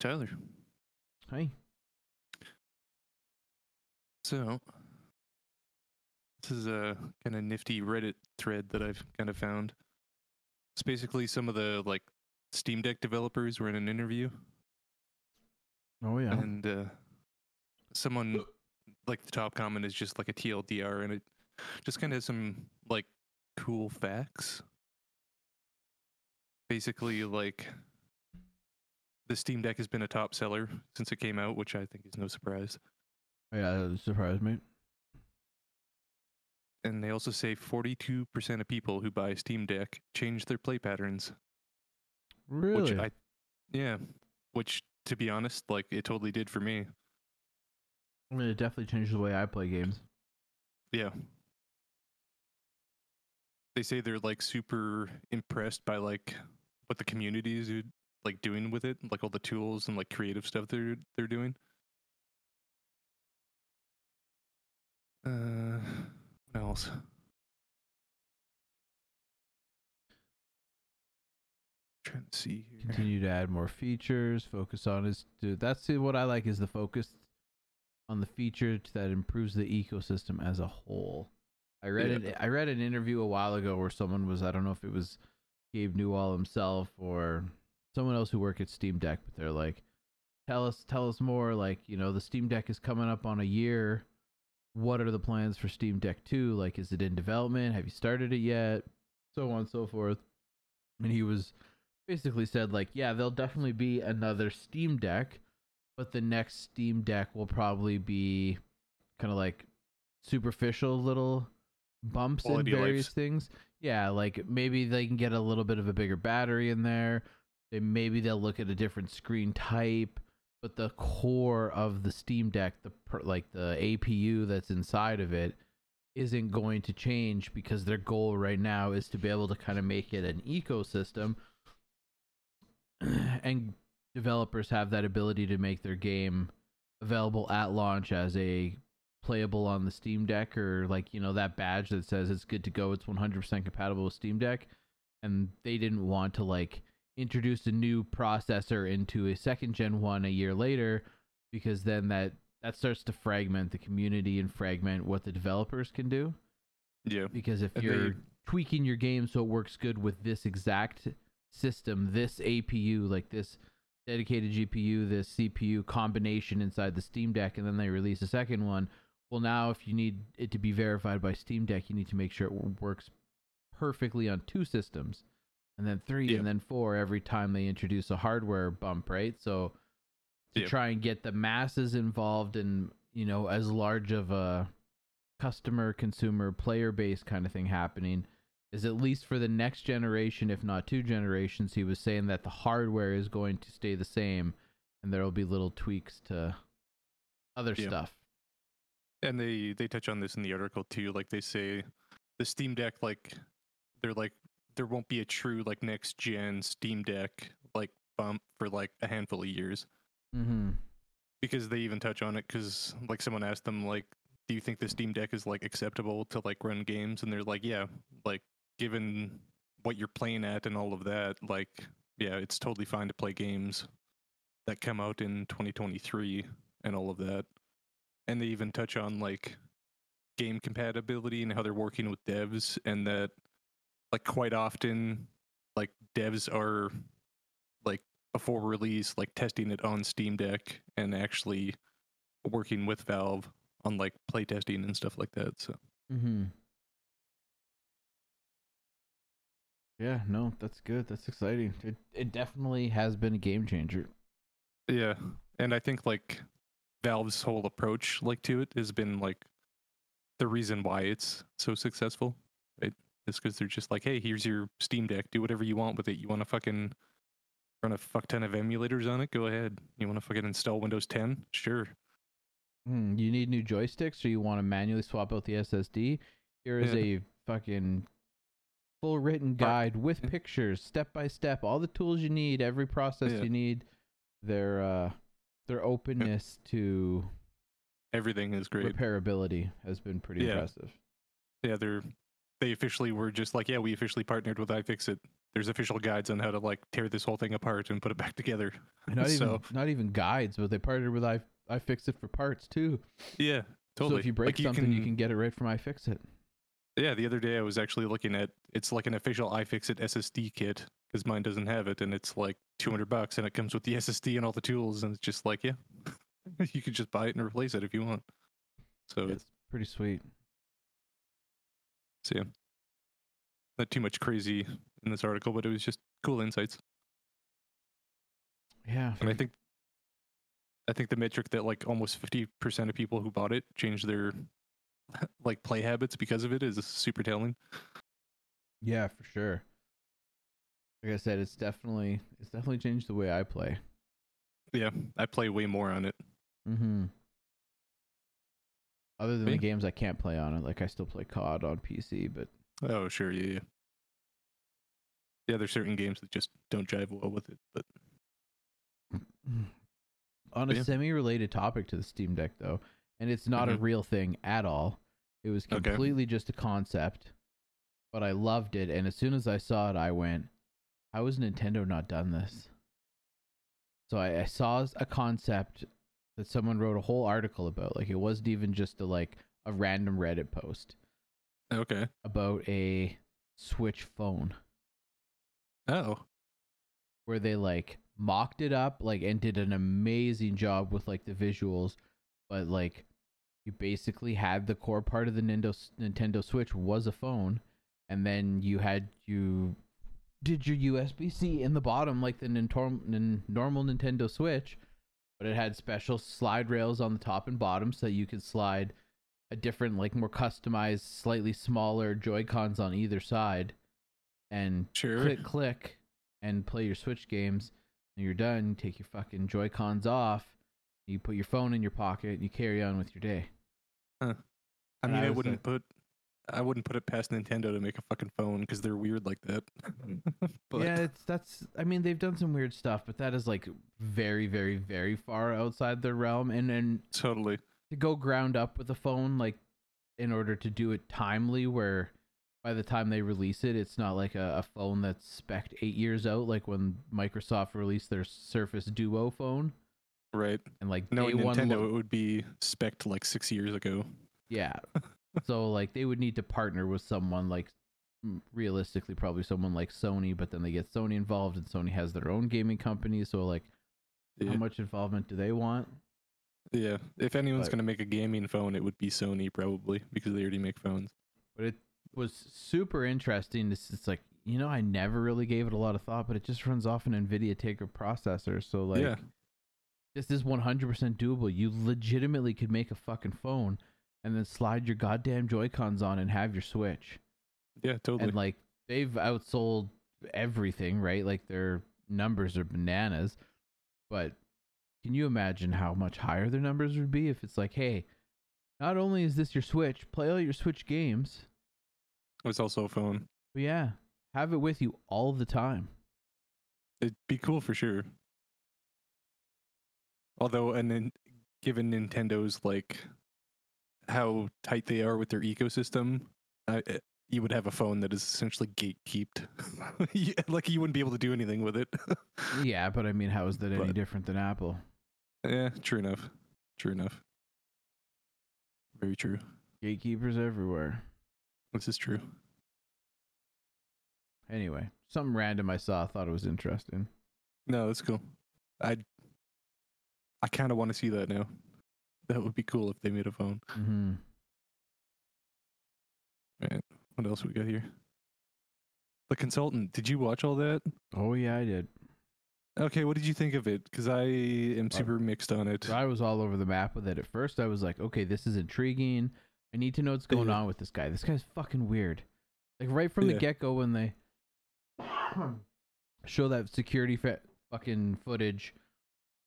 Tyler. Hi. So, this is a kind of nifty Reddit thread that I've kind of found. It's basically some of the like Steam Deck developers were in an interview, Oh yeah. and uh, someone like the top comment is just like a TLDR, and it just kind of has some like cool facts. Basically, like the Steam Deck has been a top seller since it came out, which I think is no surprise. yeah, that surprised me. And they also say 42% of people who buy a Steam Deck change their play patterns. Really? Which I, yeah, which to be honest, like it totally did for me. I mean, it definitely changed the way I play games. Yeah. They say they're like super impressed by like what the community is do- like doing with it, like all the tools and like creative stuff they're they're doing. Uh, what else? Trying to see here. Continue to add more features. Focus on is dude. That's what I like is the focus on the feature that improves the ecosystem as a whole. I read Yeah. it. I read an interview a while ago where someone was. I don't know if it was Gabe Newell himself or someone else who worked at Steam Deck, but they're like, "Tell us, tell us more." Like, you know, the Steam Deck is coming up on a year. What are the plans for Steam Deck Two? Like, is it in development? Have you started it yet? So on and so forth. And he was basically said like, yeah, there'll definitely be another Steam Deck, but the next Steam Deck will probably be kind of like superficial little bumps in various things. Yeah, like maybe they can get a little bit of a bigger battery in there. Maybe they'll look at a different screen type, but the core of the Steam Deck, the like the APU that's inside of it, isn't going to change because their goal right now is to be able to kind of make it an ecosystem. And developers have that ability to make their game available at launch as a playable on the Steam Deck or like you know that badge that says it's good to go it's 100% compatible with Steam Deck. And they didn't want to like introduce a new processor into a second gen one a year later because then that that starts to fragment the community and fragment what the developers can do Yeah. because if And you're they- tweaking your game so it works good with this exact system, this APU, like this dedicated GPU, this CPU combination inside the Steam Deck, and then they release a second one. Well, now if you need it to be verified by Steam Deck, you need to make sure it works perfectly on two systems, and then three, Yeah. and then four every time they introduce a hardware bump, right? So to Yeah. try and get the masses involved and you know as large of a customer consumer player base kind of thing happening is at least for the next generation if not two generations he was saying that the hardware is going to stay the same and there will be little tweaks to other Yeah. stuff and they they touch on this in the article too like they say the steam deck like they're like there won't be a true like next gen steam deck like bump for like a handful of years. Mm-hmm. because they even touch on it because like someone asked them like do you think the steam deck is like acceptable to like run games? And they're like yeah like given what you're playing at and all of that like yeah it's totally fine to play games that come out in 2023 and all of that. And they even touch on like game compatibility and how they're working with devs and that like quite often like devs are like before release like testing it on steam deck and actually working with valve on like playtesting and stuff like that so Mm-hmm. Yeah, no, that's good. That's exciting. It it definitely has been a game changer. yeah and i think like valve's whole approach like to it has been like the reason why it's so successful right is because they're just like hey here's your steam deck do whatever you want with it you want to fucking run a fuck ton of emulators on it go ahead you want to fucking install windows 10 sure Hmm, you need new joysticks or you want to manually swap out the SSD? Here is Yeah. a fucking full written guide with pictures, step by step, all the tools you need, every process Yeah. you need. Their uh their openness to everything is great repairability has been pretty Yeah. impressive. yeah they're they officially were just like, yeah, we officially partnered with iFixit. There's official guides on how to like tear this whole thing apart and put it back together. Not even so not even guides, but they partnered with i iFixit for parts too. yeah, totally. So if you break Like, something, you can get it right from iFixit. Yeah, the other day I was actually looking at it's like an official iFixit SSD kit because mine doesn't have it, and it's like 200 bucks, and it comes with the SSD and all the tools, and it's just like, yeah, you could just buy it and replace it if you want. So It's pretty sweet. So yeah, not too much crazy in this article, but it was just cool insights, Yeah. and I think I think the metric that like almost 50% of people who bought it changed their like play habits because of it is super telling. Yeah, for sure. Like I said, it's definitely it's definitely changed the way I play. Yeah, I play way more on it. Mm-hmm. Other than Me? the games I can't play on it, like I still play COD on PC, but Oh, sure, yeah, yeah. Yeah, there's certain games that just don't jive well with it, but on a Yeah. semi-related topic to the Steam Deck though, and it's not a Mhm. real thing at all. It was Okay. completely just a concept, but I loved it. And as soon as I saw it, I went, "How has Nintendo not done this?" So I, I saw a concept that someone wrote a whole article about. Like it wasn't even just a like a random Reddit post okay. about a Switch phone. Oh, where they like mocked it up like and did an amazing job with like the visuals but like you basically had the core part of the Nintendo Nintendo Switch was a phone and then you had you did your USB-C in the bottom like the normal Nintendo Switch but it had special slide rails on the top and bottom so that you could slide a different like more customized slightly smaller Joy-Cons on either side. And sure. click click and play your switch games and you're done. You take your fucking joy cons off you put your phone in your pocket and you carry on with your day. I and mean, I I, wouldn't like- put, I wouldn't put it past Nintendo to make a fucking phone because they're weird like that. but yeah it's that's i mean they've done some weird stuff but that is like very very very far outside their realm and then totally. to go ground up with a phone like in order to do it timely where by the time they release it it's not like a, a phone that's spec'd eight years out like when microsoft released their surface duo phone Right. and like No, day one Nintendo, lo- it would be spec like six years ago. Yeah. so like they would need to partner with someone like realistically probably someone like Sony, but then they get Sony involved and Sony has their own gaming company, so like Yeah. how much involvement do they want? yeah. If anyone's But- gonna make a gaming phone, it would be Sony probably because they already make phones. But it was super interesting. This is like you know, I never really gave it a lot of thought, but it just runs off an NVIDIA Tegra processor. So like yeah. this is 100% doable. You legitimately could make a fucking phone and then slide your goddamn Joy-Cons on and have your Switch. Yeah. Totally. and like they've outsold everything, right? Like their numbers are bananas. But can you imagine how much higher their numbers would be if it's like, hey, not only is this your Switch, play all your Switch games, oh, it's also a phone. but yeah, have it with you all the time. It'd be cool for sure. Although, and then given Nintendo's like how tight they are with their ecosystem, I, eh, you would have a phone that is essentially gatekeeped. Yeah, like you wouldn't be able to do anything with it. yeah, but I mean, how is that any But- different than Apple? yeah, true enough. True enough. Very true. Gatekeepers everywhere. This is true. Anyway, something random I saw, thought it was interesting. No, that's cool. I I kind of want to see that now. That would be cool if they made a phone. hmm What else we got here? The consultant. Did you watch all that? Oh yeah, I did. Okay, what did you think of it? Because I am Uh, super mixed on it. I was all over the map with it. At first, I was like, okay, this is intriguing. I need to know what's going Yeah. on with this guy. This guy's fucking weird. Like right from the get go when they show that security fa- fucking footage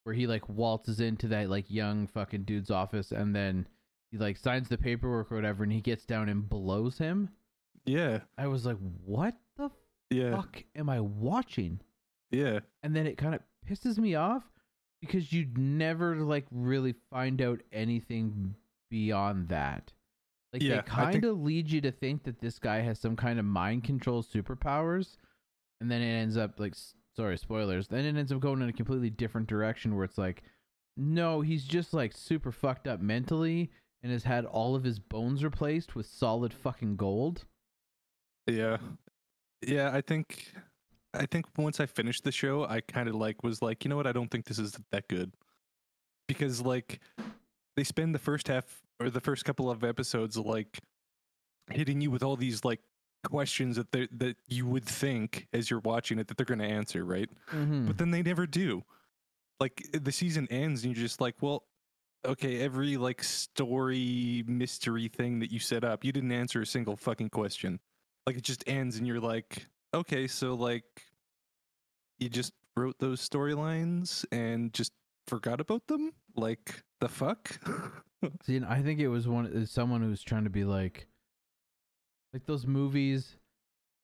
where he like waltzes into that like young fucking dude's office and then he like signs the paperwork or whatever and he gets down and blows him. Yeah, I was like, what the yeah, fuck am I watching? yeah, and then it kind of pisses me off because you'd never like really find out anything beyond that. Like Yeah, they kind think- of lead you to think that this guy has some kind of mind control superpowers, and then it ends up like sorry spoilers. Then it ends up going in a completely different direction where it's like, no, he's just like super fucked up mentally and has had all of his bones replaced with solid fucking gold. Yeah. Yeah, I think I think once I finished the show, I kind of like was like, you know what, I don't think this is that good. Because like they spend the first half or the first couple of episodes like hitting you with all these like questions that they that you would think as you're watching it that they're going to answer, right? Mm-hmm. But then they never do. Like the season ends and you're just like, well, okay, every like story mystery thing that you set up, you didn't answer a single fucking question. Like it just ends and you're like, okay, so like you just wrote those storylines and just forgot about them? Like the fuck? See, and I think it was one someone who's trying to be like, like those movies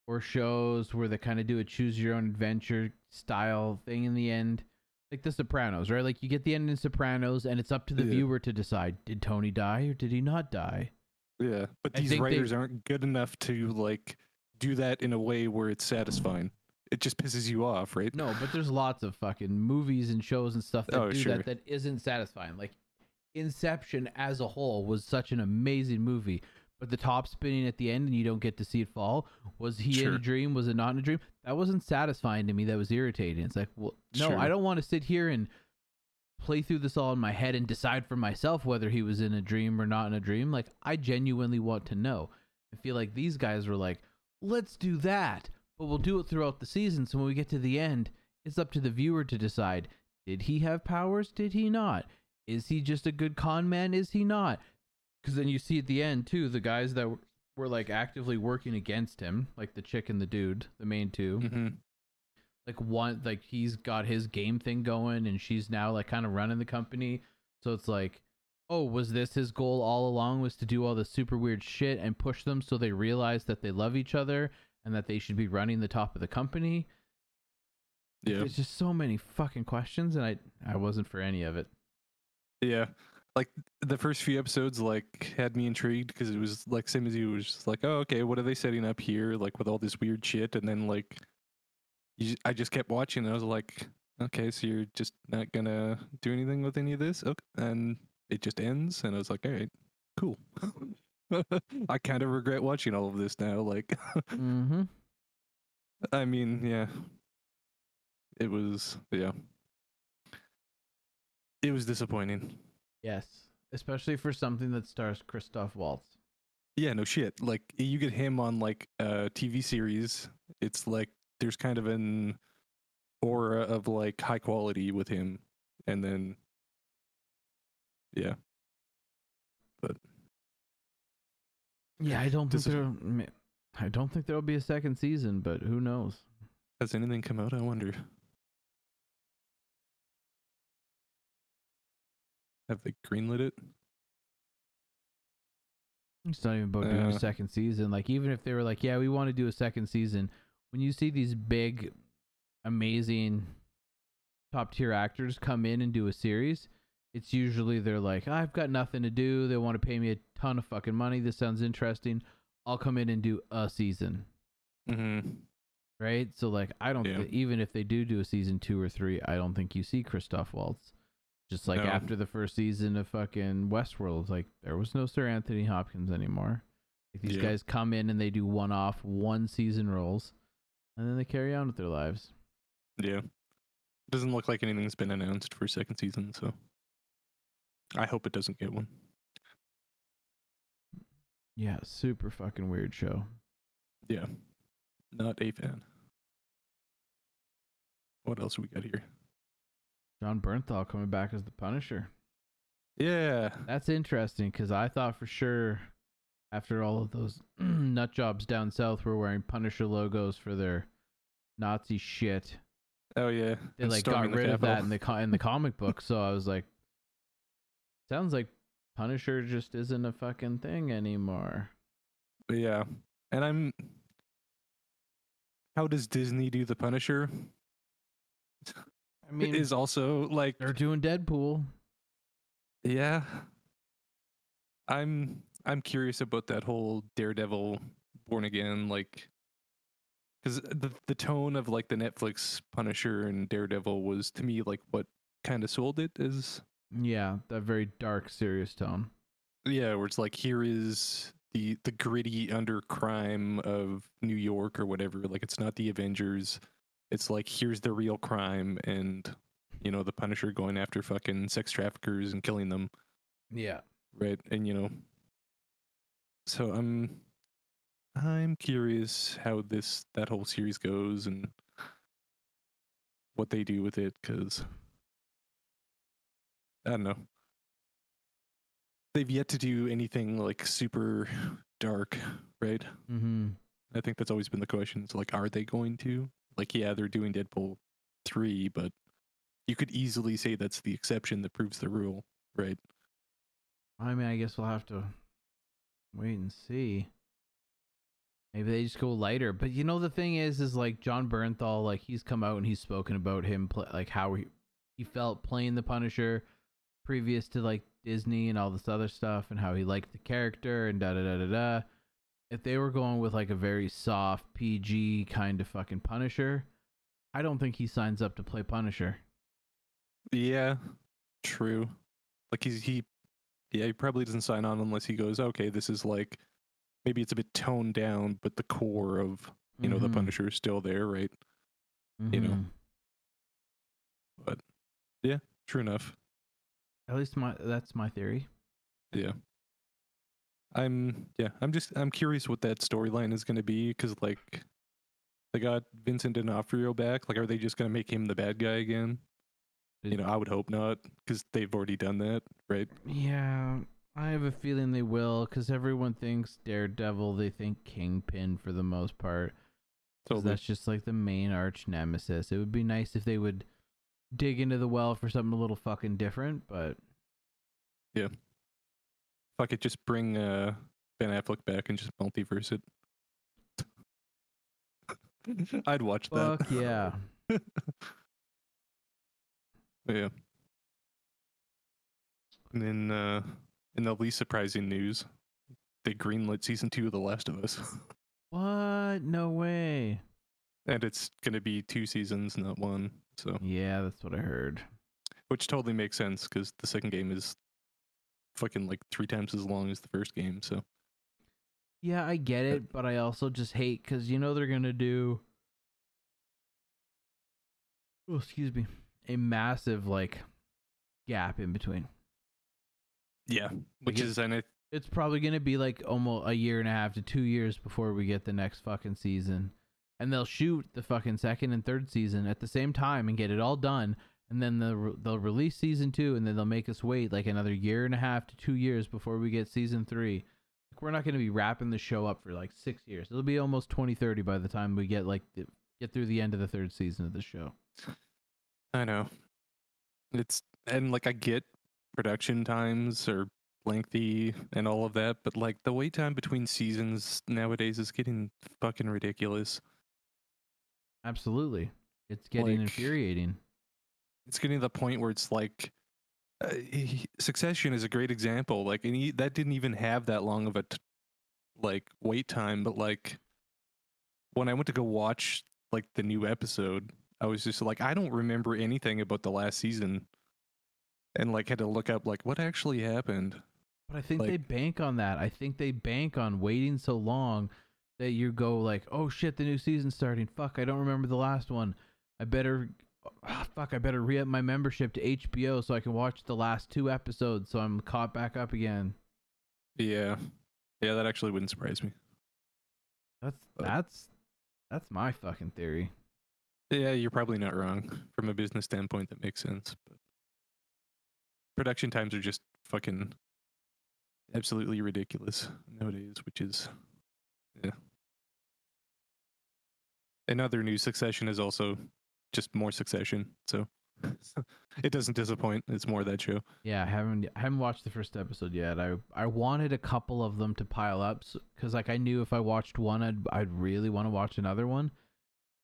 or shows where they kind of do a choose your own adventure style thing in the end, like The Sopranos, right? Like you get the end in Sopranos, and it's up to the Yeah. viewer to decide: did Tony die or did he not die? yeah. But I these think they- writers aren't good enough to like do that in a way where it's satisfying. It just pisses you off, right? No, but there's lots of fucking movies and shows and stuff that Oh, do sure. that that isn't satisfying. Like Inception as a whole was such an amazing movie, but the top spinning at the end and you don't get to see it fall. Was he in a dream? Was it not in a dream? That wasn't satisfying to me. That was irritating. It's like, well, no, Sure. I don't want to sit here and play through this all in my head and decide for myself whether he was in a dream or not in a dream. Like I genuinely want to know. I feel like these guys were like, let's do that, but we'll do it throughout the season. So when we get to the end, it's up to the viewer to decide: did he have powers? Did he not? Is he just a good con man? Is he not? Because then you see at the end too, the guys that were, were like actively working against him, like the chick and the dude, the main 2 hmm like one like he's got his game thing going and she's now like kind of running the company. So it's like oh was this his goal all along was to do all the super weird shit and push them so they realize that they love each other and that they should be running the top of the company? Yeah. there's just so many fucking questions and i i wasn't for any of it. Yeah. Like the first few episodes like had me intrigued because it was like same as you was just like, oh okay, what are they setting up here? Like with all this weird shit and then like you, I just kept watching and I was like, okay, so you're just not gonna do anything with any of this? Okay. And it just ends and I was like, all right, cool. I kind of regret watching all of this now. Like mm-hmm I mean, yeah. It was yeah. It was disappointing. Yes especially for something that stars christoph waltz Yeah, no shit. Like you get him on like a TV series, it's like there's kind of an aura of like high quality with him, and then yeah, but yeah i don't think there i don't think there'll be a second season but who knows has anything come out? I wonder. Have they greenlit it? It's not even about doing a second season. Like even if they were like, "Yeah, we want to do a second season," when you see these big, amazing, top tier actors come in and do a series, it's usually they're like, "I've got nothing to do. They want to pay me a ton of fucking money. This sounds interesting. I'll come in and do a season." Mm-hmm. Right? So like, I don't Yeah. thi- even if they do do a season two or three, I don't think you see Christoph Waltz. Just like No. after the first season of fucking Westworld, like there was no Sir Anthony Hopkins anymore. Like these Yeah. guys come in and they do one off, one season roles, and then they carry on with their lives. Yeah, doesn't look like anything's been announced for second season, so I hope it doesn't get one. Yeah, super fucking weird show. Yeah, not a fan. What else we got here? Jon Bernthal coming back as the Punisher. Yeah, That's interesting because I thought for sure after all of those nut jobs down south were wearing Punisher logos for their Nazi shit. oh yeah, They and like got rid of that in the co- in the comic book. So I was like, sounds like Punisher just isn't a fucking thing anymore. Yeah, and I'm. How does Disney do the Punisher? I mean, is also like they're doing Deadpool. yeah. I'm I'm curious about that whole Daredevil Born Again, like, because the the tone of like the Netflix Punisher and Daredevil was to me like what kind of sold it is. Yeah, that very dark, serious tone. yeah, where it's like here is the the gritty under crime of New York or whatever. Like it's not the Avengers. It's like here's the real crime and you know the Punisher going after fucking sex traffickers and killing them. Yeah. right and you know so i'm i'm curious how this that whole series goes and what they do with it because i don't know they've yet to do anything like super dark right Mm-hmm. i think that's always been the question it's like are they going to like yeah they're doing deadpool 3 but you could easily say that's the exception that proves the rule right I mean, I guess we'll have to wait and see. Maybe they just go lighter. But you know, the thing is, is like Jon Bernthal, like he's come out and he's spoken about him, pl- like how he he felt playing the Punisher previous to like Disney and all this other stuff, and how he liked the character and da da da da da. If they were going with like a very soft PG kind of fucking Punisher, I don't think he signs up to play Punisher. Yeah, true. Like he's he, yeah, he probably doesn't sign on unless he goes, okay, this is like maybe it's a bit toned down, but the core of you know the Mhm. Punisher is still there, right? you know. Mhm. But yeah, true enough. At least my that's my theory. Yeah. I'm yeah, I'm just I'm curious what that storyline is going to be because like they got Vincent D'Onofrio back. Like, are they just going to make him the bad guy again? You know, I would hope not because they've already done that, right? Yeah, I have a feeling they will because everyone thinks Daredevil. They think Kingpin for the most part. 'cause Totally. That's just like the main arch nemesis. It would be nice if they would dig into the well for something a little fucking different, but Fuck it, just bring uh, Ben Affleck back and just multiverse it. I'd watch that. fuck yeah. Yeah. And then uh in the least surprising news, they greenlit season two of The Last of Us. What? No way. and it's gonna be two seasons, not one. So Yeah, that's what I heard. which totally makes sense because the second game is fucking like three times as long as the first game. So Yeah, I get it, but I also just hate because you know they're gonna do. Oh, excuse me, a massive like gap in between. yeah, which is, and I It's probably gonna be like almost a year and a half to two years before we get the next fucking season, and they'll shoot the fucking second and third season at the same time and get it all done, and then they'll they'll release season two, and then they'll make us wait like another year and a half to two years before we get season three. Like we're not gonna be wrapping the show up for like six years. It'll be almost twenty thirty by the time we get like the, get through the end of the third season of the show. I know. It's and like I get production times are lengthy and all of that, but like the wait time between seasons nowadays is getting fucking ridiculous. Absolutely, it's getting Like- infuriating. It's getting to the point where it's like uh, he- Succession is a great example. Like, and he, that didn't even have that long of a t- like wait time, but like when I went to go watch like the new episode, I was just like, I don't remember anything about the last season, and like had to look up like what actually happened. But I think they bank on that. I think they bank on waiting so long that you go like, "Oh shit, the new season's starting. Fuck, I don't remember the last one. I better ah, fuck, I better re-up my membership to HBO so I can watch the last two episodes so I'm caught back up again." Yeah, yeah, that actually wouldn't surprise me. That's But- that's that's my fucking theory. Yeah, you're probably not wrong from a business standpoint. That makes sense, but production times are just fucking absolutely ridiculous nowadays. Which is, yeah. In other news, Succession is also just more Succession, so it doesn't disappoint. It's more that show. Yeah, I haven't I haven't watched the first episode yet. I I wanted a couple of them to pile up because like I knew if I watched one, I'd I'd really want to watch another one.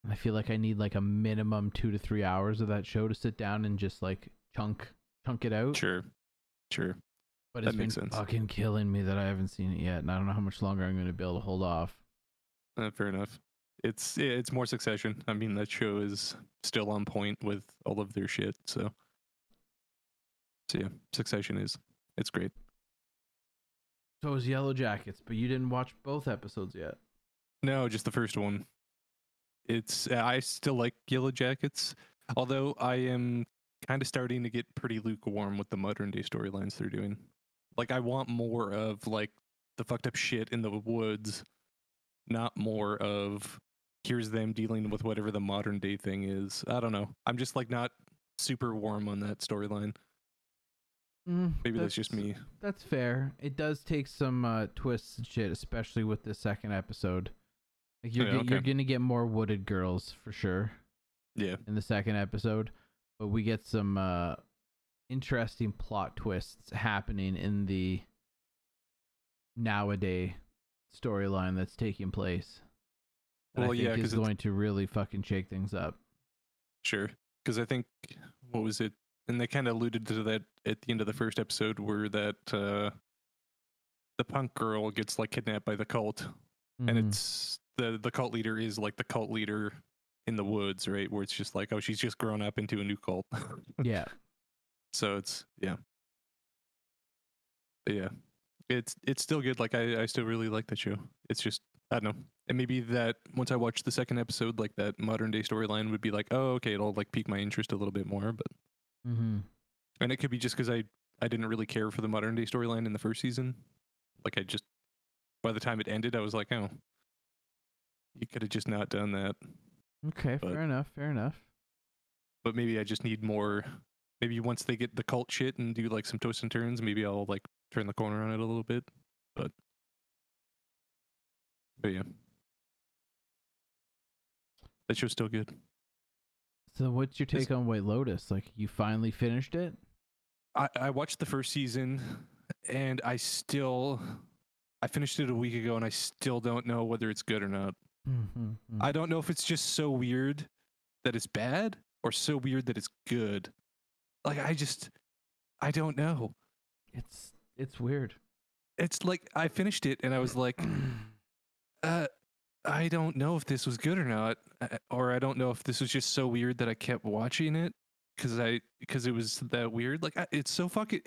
I feel like I need like a minimum two to three hours of that show to sit down and just like chunk chunk it out. Sure, sure. But That it's been sense. fucking killing me that I haven't seen it yet, and I don't know how much longer I'm going to be able to hold off. Uh, fair enough. It's it's more Succession. I mean, that show is still on point with all of their shit. So, so yeah, Succession is it's great. So is Yellowjackets, but you didn't watch both episodes yet. No, just the first one. It's I still like Yellowjackets, although I am kind of starting to get pretty lukewarm with the modern day storylines they're doing. Like I want more of like the fucked up shit in the woods, not more of here's them dealing with whatever the modern day thing is. I don't know. I'm just like not super warm on that storyline. Mm, Maybe that's just me. That's fair. It does take some uh, twists and shit, especially with the second episode. Like you're Yeah, get- you're gonna get more wooded girls for sure Yeah. in the second episode, but we get some uh, interesting plot twists happening in the nowadays storyline that's taking place. That I Well, think yeah, is going to really fucking shake things up. Sure. Because I think, what was it? And they kind of alluded to that at the end of the first episode where that uh, the punk girl gets like kidnapped by the cult. And Mhm. it's the, the cult leader is like the cult leader in the woods, right? Where it's just like, oh, she's just grown up into a new cult. yeah, so it's, yeah. But yeah. It's it's still good. Like I, I still really like that show. It's just I don't know. And maybe that once I watch the second episode, like that modern day storyline would be like, oh, okay, it'll like pique my interest a little bit more. But mm-hmm. and it could be just because I I didn't really care for the modern day storyline in the first season. Like I just by the time it ended, I was like, oh, you could have just not done that. okay, But- fair enough, fair enough. But maybe I just need more. Maybe once they get the cult shit and do like some twists and turns, maybe I'll like turn the corner on it a little bit. But but yeah, that show's still good. So, what's your take on White Lotus? Like, you finally finished it? I, I watched the first season and I still I finished it a week ago and I still don't know whether it's good or not. Mm-hmm. I don't know if it's just so weird that it's bad or so weird that it's good. Like I just I don't know. It's it's weird. It's like I finished it and I was like uh I don't know if this was good or not uh, or I don't know if this was just so weird that I kept watching it cuz I because it was that weird. Like it's so fucking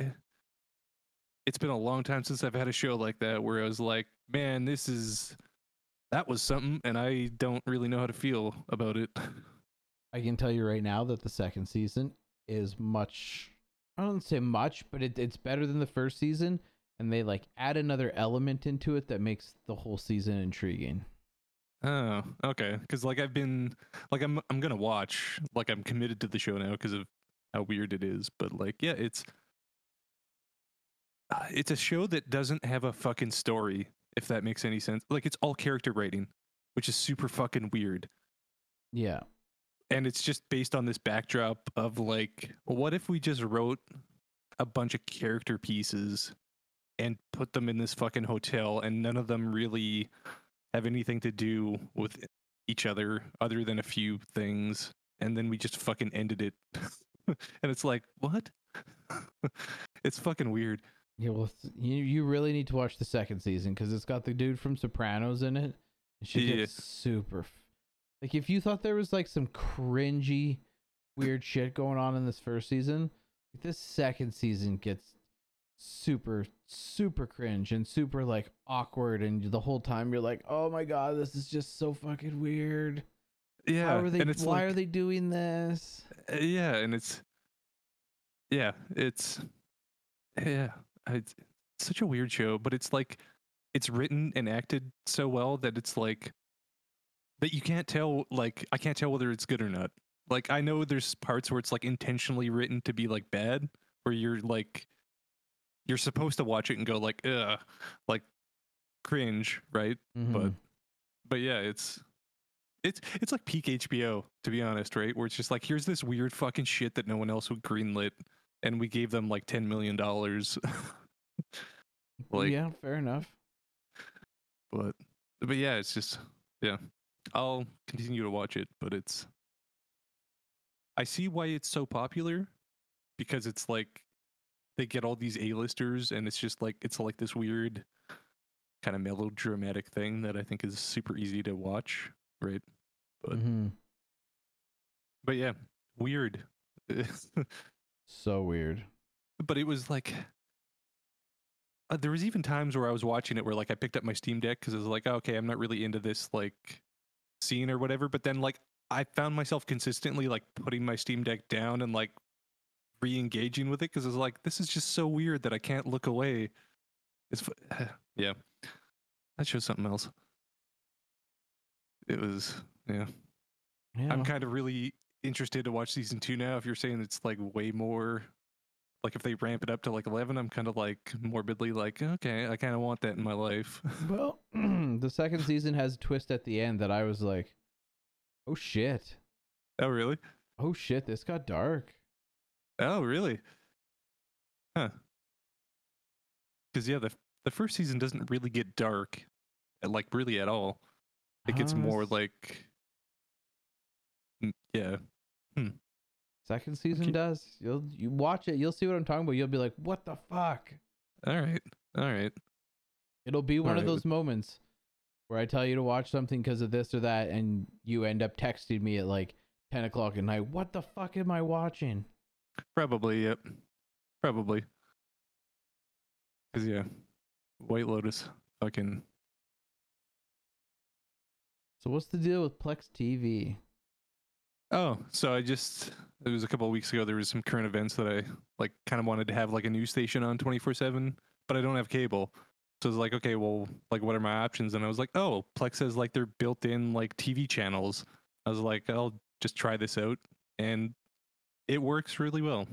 it's been a long time since I've had a show like that where I was like, man, this is that was something and I don't really know how to feel about it. I can tell you right now that the second season is much. I don't say much, but it, it's better than the first season, and they like add another element into it that makes the whole season intriguing. Oh, okay. Because like I've been like I'm I'm gonna watch like I'm committed to the show now because of how weird it is. But like yeah, it's uh, it's a show that doesn't have a fucking story. If that makes any sense. Like it's all character writing, which is super fucking weird. Yeah, And it's just based on this backdrop of like, what if we just wrote a bunch of character pieces and put them in this fucking hotel and none of them really have anything to do with each other other than a few things and then we just fucking ended it and it's like what it's fucking weird yeah. Well, you you really need to watch the second season because it's got the dude from Sopranos in it. And she Yeah. gets super. Like if you thought there was like some cringy, weird shit going on in this first season, this second season gets super super cringe and super like awkward and the whole time you're like oh my god this is just so fucking weird. Yeah how are they and it's why like, are they doing this? Uh, yeah and it's yeah it's yeah it's such a weird show but it's like it's written and acted so well that it's like that you can't tell like i can't tell whether it's good or not. Like i know there's parts where it's like intentionally written to be like bad where you're like you're supposed to watch it and go like ugh like cringe right Mhm. but yeah, it's it's it's like peak HBO to be honest, right? Where it's just like here's this weird fucking shit that no one else would greenlit, and we gave them like ten million dollars. like- yeah fair enough but but yeah, it's just yeah. I'll continue to watch it, but it's I see why it's so popular because it's like they get all these A-listers, and it's just like it's like this weird kind of melodramatic thing that I think is super easy to watch, right? But Mhm. but yeah, weird. So weird. but it was like uh, there was even times where I was watching it where like I picked up my Steam Deck because I was like, okay, I'm not really into this like scene or whatever. But then like I found myself consistently like putting my Steam Deck down and like re-engaging with it because it's like, this is just so weird that I can't look away. It's yeah, that shows something else. It was yeah. Yeah. I'm kind of really interested to watch season two now. If you're saying it's like way more, like if they ramp it up to like 11, I'm kind of like morbidly like, okay, I kind of want that in my life. well, the second season has a twist at the end that I was like, oh shit. oh, really? Oh shit, this got dark. Oh, really? Huh. Because yeah, the the first season doesn't really get dark, uh, like really at all. It gets Huh, more like, Mm, yeah, Second season Okay. does. You'll you watch it, you'll see what I'm talking about. You'll be like, what the fuck? all right, all right. It'll be one of those moments where I tell you to watch something because of this or that, and you end up texting me at like ten o'clock at night. What the fuck am I watching? Probably, yep. Probably. Because, yeah, White Lotus, fucking. So what's the deal with Plex TV? Oh, so I just, it was a couple of weeks ago, there was some current events that I, like, kind of wanted to have, like, a news station on 24 7, but I don't have cable. So I was like, okay, well, like, what are my options? And I was like, oh, Plex has, like, their built in, like, TV channels. I was like, I'll just try this out. And it works really well.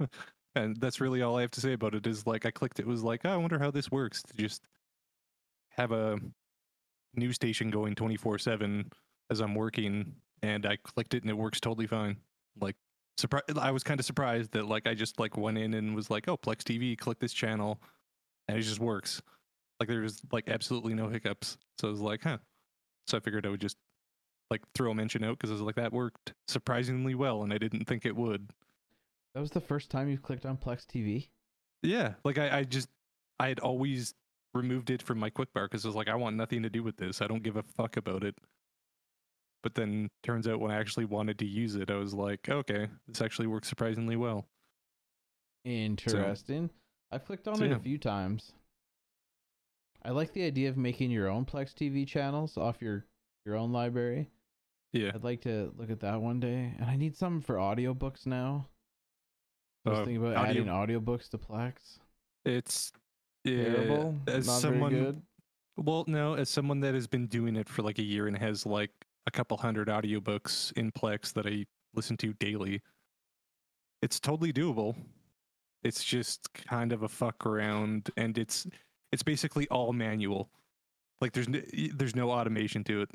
and that's really all I have to say about it is like I clicked it was like, oh, I wonder how this works to just have a news station going 24/7 as I'm working and I clicked it and it works totally fine. Like surprise I was kind of surprised that like I just like went in and was like, "Oh, Plex TV, click this channel." And it just works. Like there's like absolutely no hiccups. So I was like, "Huh." So I figured I would just like throw a mention out because I was like that worked surprisingly well and I didn't think it would. That was the first time you clicked on Plex TV. Yeah, like I, I just I had always removed it from my quick bar because I was like, I want nothing to do with this. I don't give a fuck about it. But then turns out when I actually wanted to use it, I was like, okay, this actually works surprisingly well. Interesting. I've clicked on so it yeah. a few times. I like the idea of making your own Plex TV channels off your your own library. Yeah. I'd like to look at that one day. And I need something for audiobooks now. I was Uh, thinking about audio- adding audiobooks to Plex. It's yeah, Terrible. As Not someone, very good. well, no, as someone that has been doing it for like a year and has like a couple hundred audiobooks in Plex that I listen to daily, it's totally doable. It's just kind of a fuck around, and it's it's basically all manual. Like there's no, there's no automation to it.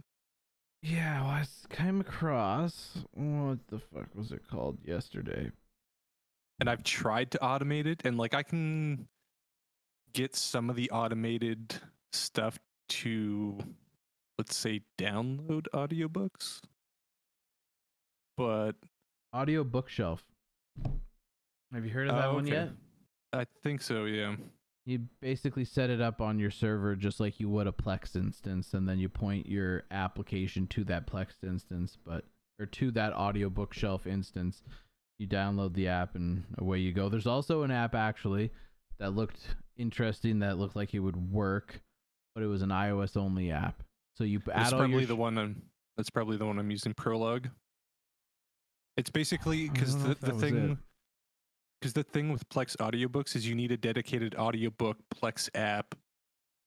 Yeah, well, I came across what the fuck was it called yesterday? and I've tried to automate it, and like I can get some of the automated stuff to, let's say, download audiobooks, but Audiobookshelf. Have you heard of that Oh, one okay. yet? I think so. Yeah. You basically set it up on your server just like you would a Plex instance, and then you point your application to that Plex instance, but or to that Audiobookshelf instance. You download the app and away you go. There's also an app actually that looked interesting that looked like it would work, but it was an iOS only app. So you That's add your probably sh- the one. I'm, that's probably the one I'm using. Prologue. It's basically because the, the thing because the thing with Plex audiobooks is you need a dedicated audiobook Plex app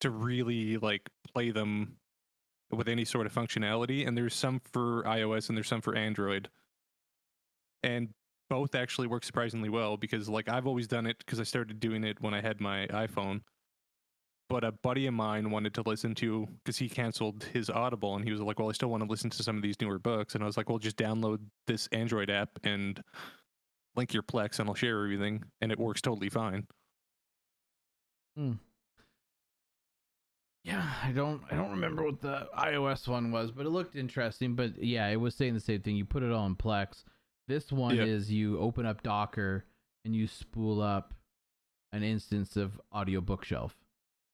to really like play them with any sort of functionality and there's some for iOS and there's some for Android. And both actually work surprisingly well because like I've always done it because I started doing it when I had my iPhone. But a buddy of mine wanted to listen to because he canceled his Audible and he was like, "Well, I still want to listen to some of these newer books." And I was like, "Well, just download this Android app and link your Plex, and I'll share everything, and it works totally fine." Yeah, I don't I don't remember what the iOS one was, but it looked interesting. But yeah, it was saying the same thing. You put it all in Plex. This one Yep. is you open up Docker and you spool up an instance of Audiobookshelf.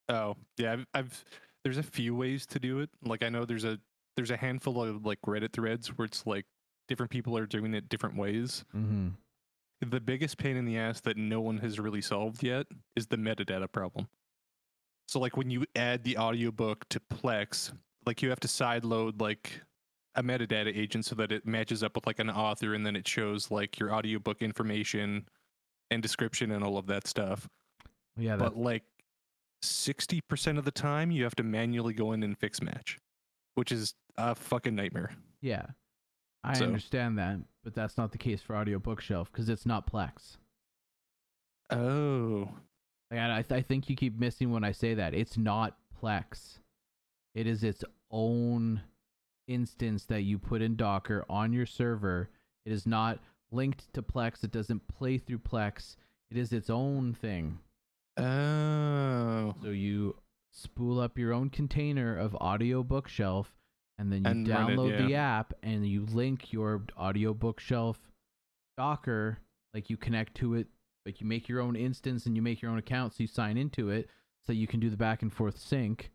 Oh, yeah. I've, I've there's a few ways to do it. Like I know there's a there's a handful of like Reddit threads where it's like different people are doing it different ways. Mm-hmm. The biggest pain in the ass that no one has really solved yet is the metadata problem. So like when you add the audiobook to Plex, like you have to sideload like a metadata agent so that it matches up with like an author and then it shows like your audiobook information and description and all of that stuff. Yeah, that, but like 60% of the time you have to manually go in and fix match, which is a fucking nightmare. yeah. I So- understand that, but that's not the case for Audiobookshelf because it's not Plex. Oh. Like, I, th- I think you keep missing when I say that. It's not Plex. It is its own instance that you put in Docker on your server. It is not linked to Plex. It doesn't play through Plex. It is its own thing. Oh. So you spool up your own container of Audiobookshelf and then you And run it, download the app and you link your Audiobookshelf Docker, like you connect to it, like you make your own instance and you make your own account so you sign into it so you can do the back and forth sync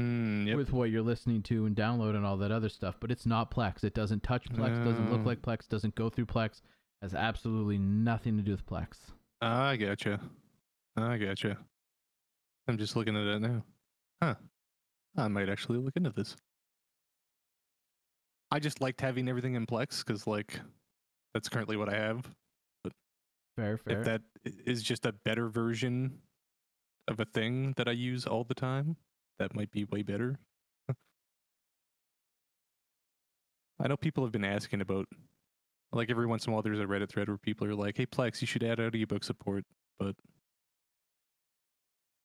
Mm, yep. with what you're listening to and download and all that other stuff. But it's not Plex. It doesn't touch Plex, doesn't look like Plex, doesn't go through Plex, has absolutely nothing to do with Plex. I gotcha. I gotcha. I'm just looking at it now. Huh. I might actually look into this. I just liked having everything in Plex because, like, that's currently what I have. Fair, fair. If that is just a better version of a thing that I use all the time, that might be way better. I know people have been asking about, like, every once in a while there's a Reddit thread where people are like, hey, Plex, you should add audiobook support, but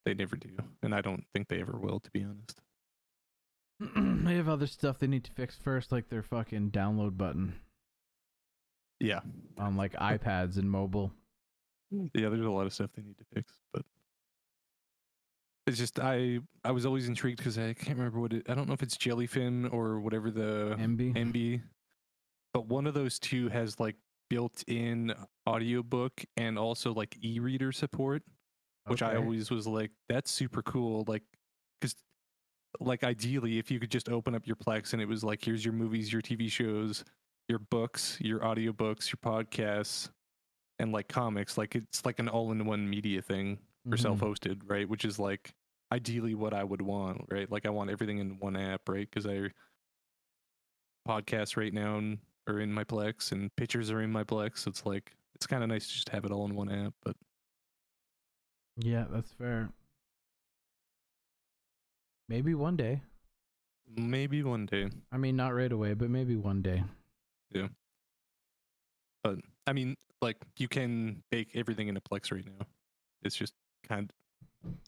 they never do. And I don't think they ever will, to be honest. they have other stuff they need to fix first, like their fucking download button Yeah. on like iPads and mobile. Yeah, there's a lot of stuff they need to fix, but it's just I I was always intrigued because I can't remember what it. I don't know if it's Jellyfin or whatever the Emby. Emby, but one of those two has like built-in audiobook and also like e-reader support, which I always was like, that's super cool. Like, because like ideally, if you could just open up your Plex and it was like, here's your movies, your TV shows, your books, your audiobooks, your podcasts, and like comics, like it's like an all-in-one media thing or Mhm. self-hosted, right? Which is like ideally what I would want, right? Like I want everything in one app, right? Because I podcasts right now and- are in my Plex and pictures are in my Plex. So it's like it's kind of nice to just have it all in one app, but Yeah, that's fair. Maybe one day. maybe one day. I mean, not right away, but maybe one day. Yeah. But I mean, like you can bake everything in a Plex right now. It's just kind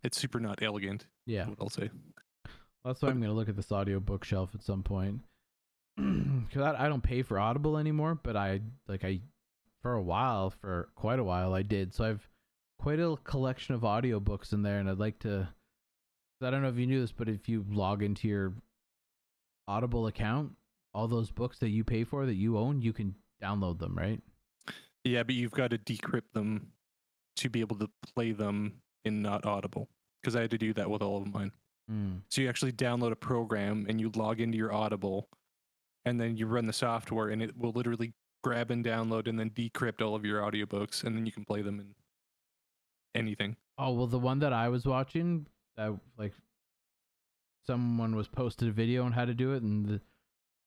it's super not elegant, Yeah. what I'll say. That's why I'm gonna look at this Audiobookshelf at some point. Cause I, I don't pay for Audible anymore, but I like I for a while, for quite a while, I did. So I've quite a collection of audiobooks in there, and I'd like to. I don't know if you knew this, but if you log into your Audible account, all those books that you pay for that you own, you can download them, right? Yeah, but you've got to decrypt them to be able to play them in not audible. Because I had to do that with all of mine. Mm. So you actually download a program and you log into your Audible, and then you run the software, and it will literally grab and download and then decrypt all of your audiobooks, and then you can play them in anything. Oh well, the one that I was watching, that like someone was posted a video on how to do it, and the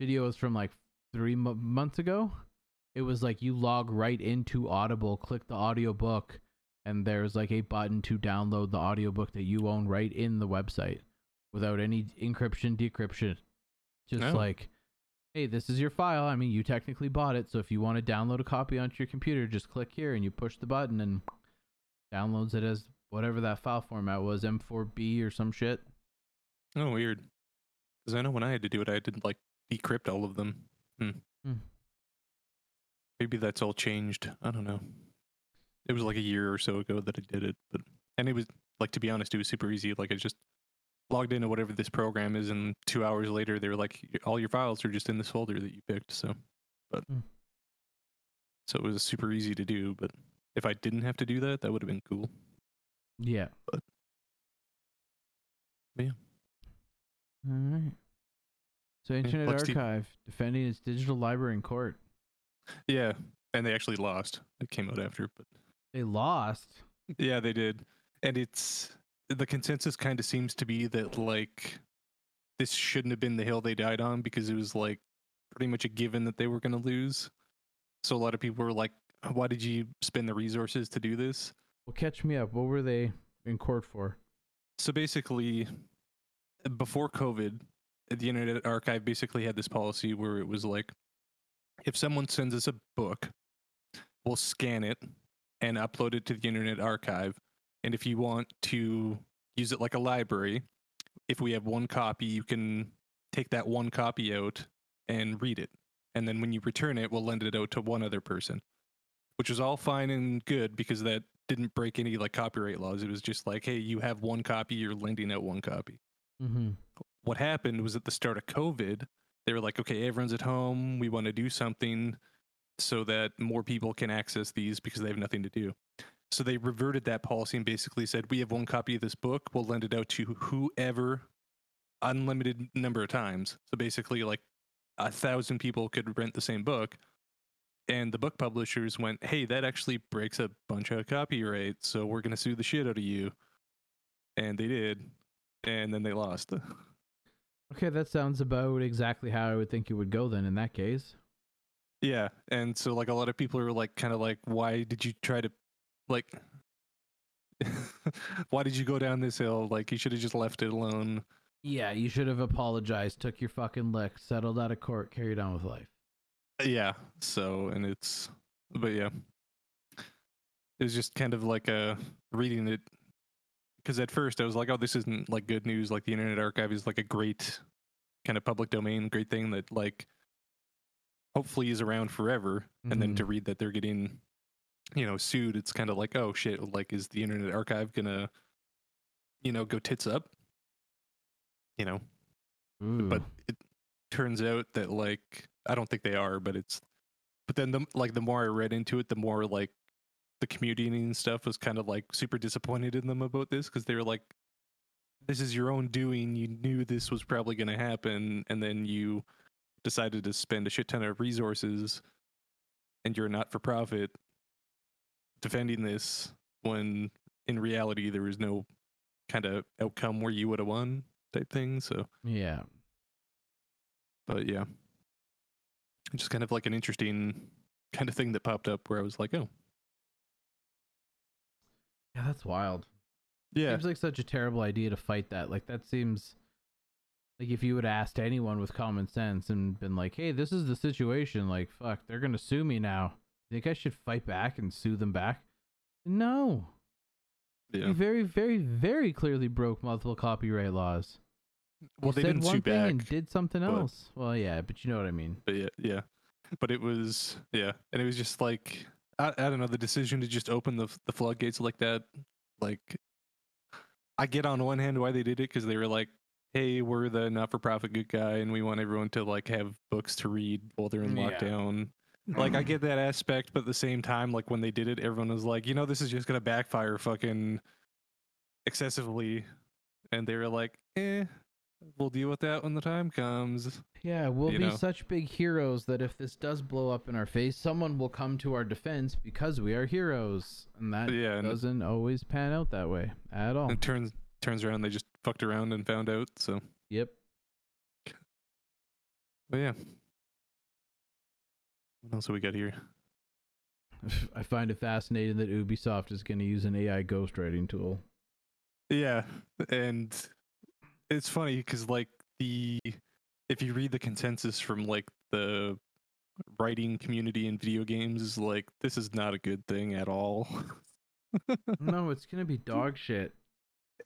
video was from like three mo- months ago. It was like you log right into Audible, click the audiobook, and there's like a button to download the audiobook that you own right in the website without any encryption, decryption. Just Oh. like, hey, this is your file. I mean, you technically bought it, so if you want to download a copy onto your computer, just click here and you push the button and downloads it as whatever that file format was, M4B or some shit. Oh, weird. Because I know when I had to do it, I had to like decrypt all of them. Hmm. Hmm. Maybe that's all changed. I don't know. It was like a year or so ago that I did it, but and it was like to be honest, it was super easy. Like I just logged into whatever this program is, and two hours later, they were like, all your files are just in this folder that you picked. So, but Hmm. so it was super easy to do. But if I didn't have to do that, that would have been cool. Yeah. But- Yeah. All right. So Internet what's the- Archive defending its digital library in court. Yeah, and they actually lost. It came out after, but They lost. yeah, they did. And it's the consensus kind of seems to be that like this shouldn't have been the hill they died on because it was like pretty much a given that they were going to lose. So a lot of people were like, "Why did you spend the resources to do this?" Well, catch me up. What were they in court for? So basically, before COVID, the Internet Archive basically had this policy where it was like, if someone sends us a book, we'll scan it and upload it to the Internet Archive. And if you want to use it like a library, if we have one copy, you can take that one copy out and read it. And then when you return it, we'll lend it out to one other person, which was all fine and good because that didn't break any like copyright laws. It was just like, hey, you have one copy, you're lending out one copy. Mm-hmm. What happened was at the start of COVID, they were like, okay, everyone's at home. We want to do something so that more people can access these because they have nothing to do. So they reverted that policy and basically said, we have one copy of this book. We'll lend it out to whoever, unlimited number of times. So basically, like a thousand people could rent the same book. And the book publishers went, hey, that actually breaks a bunch of copyright. So we're going to sue the shit out of you. And they did. And then they lost. Okay, that sounds about exactly how I would think it would go then in that case. Yeah, and so like a lot of people are like kind of like why did you try to like why did you go down this hill? Like you should have just left it alone. Yeah, you should have apologized, took your fucking lick, settled out of court, carried on with life. Yeah. So and it's but yeah. It was just kind of like a reading it because at first I was like, oh, this isn't like good news. Like the Internet Archive is like a great kind of public domain, great thing that like hopefully is around forever. And then to mm-hmm. read that they're getting, you know, sued, it's kind of like, oh shit, like is the Internet Archive gonna, you know, go tits up? You know, but it turns out that like I don't think they are, but it's but then the like the more I read into it, the more like the community and stuff was kind of like super disappointed in them about this because they were like, "This is your own doing. You knew this was probably going to happen, and then you decided to spend a shit ton of resources, and you're not for profit defending this when in reality there was no kind of outcome where you would have won type thing." So. yeah. but yeah just kind of like an interesting kind of thing that popped up where i was like oh Yeah, that's wild. yeah Seems like such a terrible idea to fight that. Like that seems like if you would asked anyone with common sense and been like, "Hey, this is the situation. Like, fuck, they're gonna sue me now. Think I should fight back and sue them back?" No, yeah you very, very, very clearly broke multiple copyright laws. Well they said didn't one sue thing back and did something but- else. Well, yeah, but you know what I mean. but yeah yeah but it was yeah and it was just like i, I don't know the decision to just open the, the floodgates like that like i get on one hand why they did it because they were like hey we're the not-for-profit good guy and we want everyone to like have books to read while they're in Yeah. lockdown like I get that aspect, but at the same time, like when they did it, everyone was like, you know, this is just gonna backfire fucking excessively, and they were like, eh, we'll deal with that when the time comes. Yeah, we'll you be know. such big heroes that if this does blow up in our face, someone will come to our defense because we are heroes, and that Yeah, doesn't always pan out that way at all. And turns turns around, they just fucked around and found out. So, Yep. but yeah. What else have we got here? I find it fascinating that Ubisoft is going to use an AI ghostwriting tool. Yeah, and it's funny because like the if you read the consensus from like the writing community in video games is like this is not a good thing at all. no, it's going to be dog shit.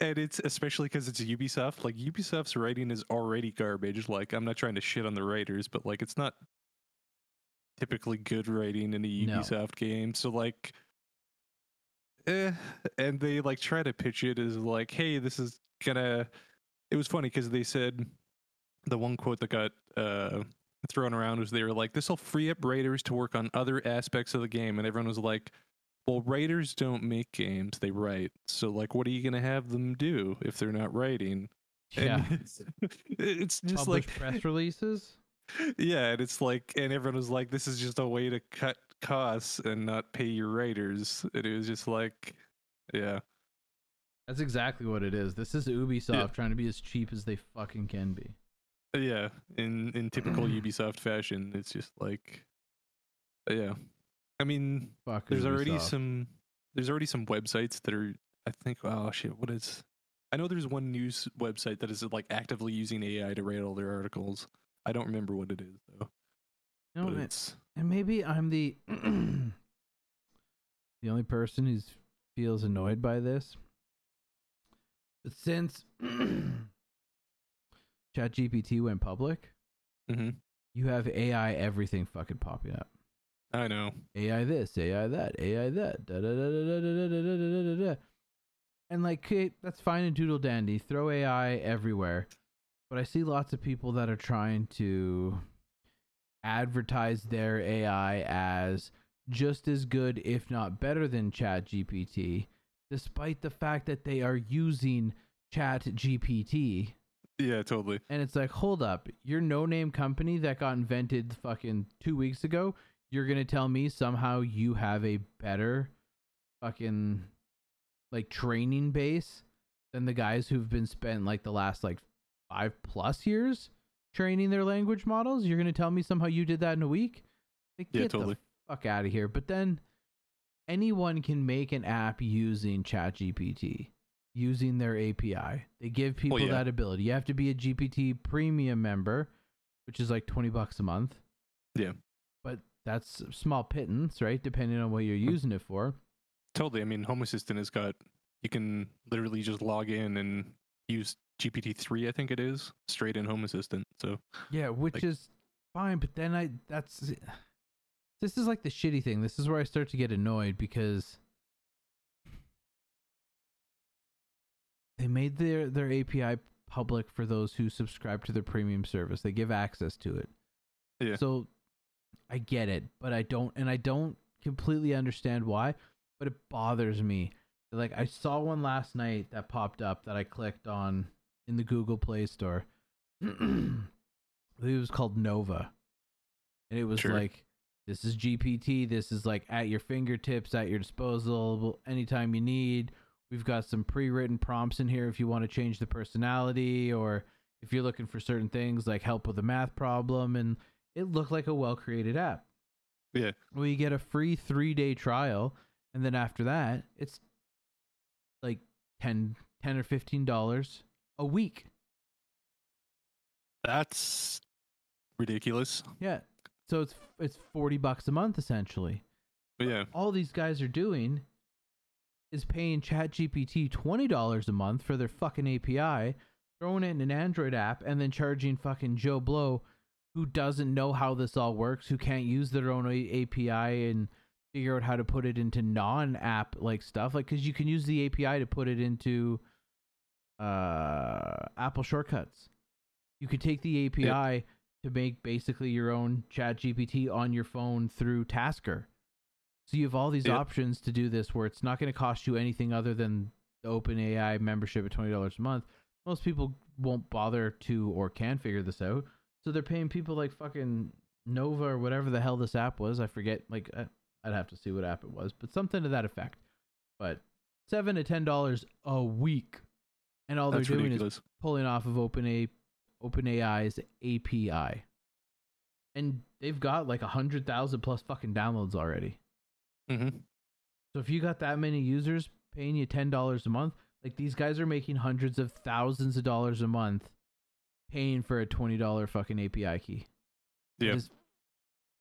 and it's especially because it's Ubisoft. Like Ubisoft's writing is already garbage. Like I'm not trying to shit on the writers, but like it's not typically good writing in a No. Ubisoft game. So like, eh. And they like try to pitch it as like, hey, this is gonna. It was funny because they said the one quote that got uh thrown around was they were like, this will free up writers to work on other aspects of the game, and everyone was like. well, writers don't make games; they write. So, like, what are you gonna have them do if they're not writing? Yeah. And it's, it's just Publish like press releases. yeah, and it's like, and everyone was like, "This is just a way to cut costs and not pay your writers." And it was just like, yeah, That's exactly what it is. This is Ubisoft trying to be as cheap as they fucking can be. yeah. In in typical Ubisoft fashion, it's just like, yeah. I mean, Fuck. there's already some there's already some websites that are i think oh shit what is i know there's one news website that is like actively using ai to write all their articles i don't remember what it is though You know, but and- it's and maybe I'm the the only person who feels annoyed by this. Since ChatGPT went public, hmm you have AI everything fucking popping up. i know AI this, AI that, AI that, da da da da da da da da da da da. And like, okay, that's fine and doodle dandy. Throw AI everywhere, but I see lots of people that are trying to advertise their AI as just as good, if not better, than ChatGPT, despite the fact that they are using ChatGPT. yeah totally And it's like, hold up, your no name company that got invented fucking two weeks ago, you're gonna tell me somehow you have a better fucking like training base than the guys who've been spent like the last like five plus years training their language models? You're gonna tell me somehow you did that in a week? Like, Yeah, get totally. the fuck out of here. But then anyone can make an app using ChatGPT using their API. They give oh, people yeah. that ability. You have to be a GPT premium member, which is like 20 bucks a month. Yeah. But that's small pittance, right? Depending on what you're mm-hmm. using it for. totally i mean home assistant has got you can literally just log in and use gpt-3 i think it is straight in home assistant so Yeah, which Like- is fine, but then I that's this is like the shitty thing. This is where I start to get annoyed because they made their their API public for those who subscribe to their premium service. They give access to it. Yeah. So I get it, but I don't and I don't completely understand why, but it bothers me. Like I saw one last night that popped up that I clicked on in the Google Play Store. it was called Nova. And it was Sure. like this is GPT, this is like at your fingertips, at your disposal anytime you need. We've got some pre-written prompts in here if you want to change the personality or if you're looking for certain things like help with a math problem and it looked like a well-created app. yeah Well, you get a free 3-day trial and then after that, it's like 10 10 or 15 dollars a week. that's ridiculous Yeah. So it's it's 40 bucks a month essentially. but yeah All these guys are doing is paying ChatGPT $20 a month for their fucking API, throwing it in an Android app and then charging fucking Joe Blow who doesn't know how this all works, who can't use their own API and figure out how to put it into non-app like stuff like cuz you can use the API to put it into uh Apple shortcuts. You could take the API to make basically your own chat GPT on your phone through Tasker. So you have all these Yep. options to do this where it's not going to cost you anything other than the OpenAI membership at $20 a month. Most people won't bother to or can figure this out. So they're paying people like fucking Nova or whatever the hell this app was. I forget. Like, I'd have to see what app it was, but something to that effect. But seven to ten dollars a week, and all that's they're doing is pulling off of OpenA OpenAI's API. And they've got like a hundred thousand plus fucking downloads already. hmm So if you got that many users paying you ten dollars a month, like these guys are making hundreds of thousands of dollars a month paying for a twenty dollar fucking API key. Yeah. and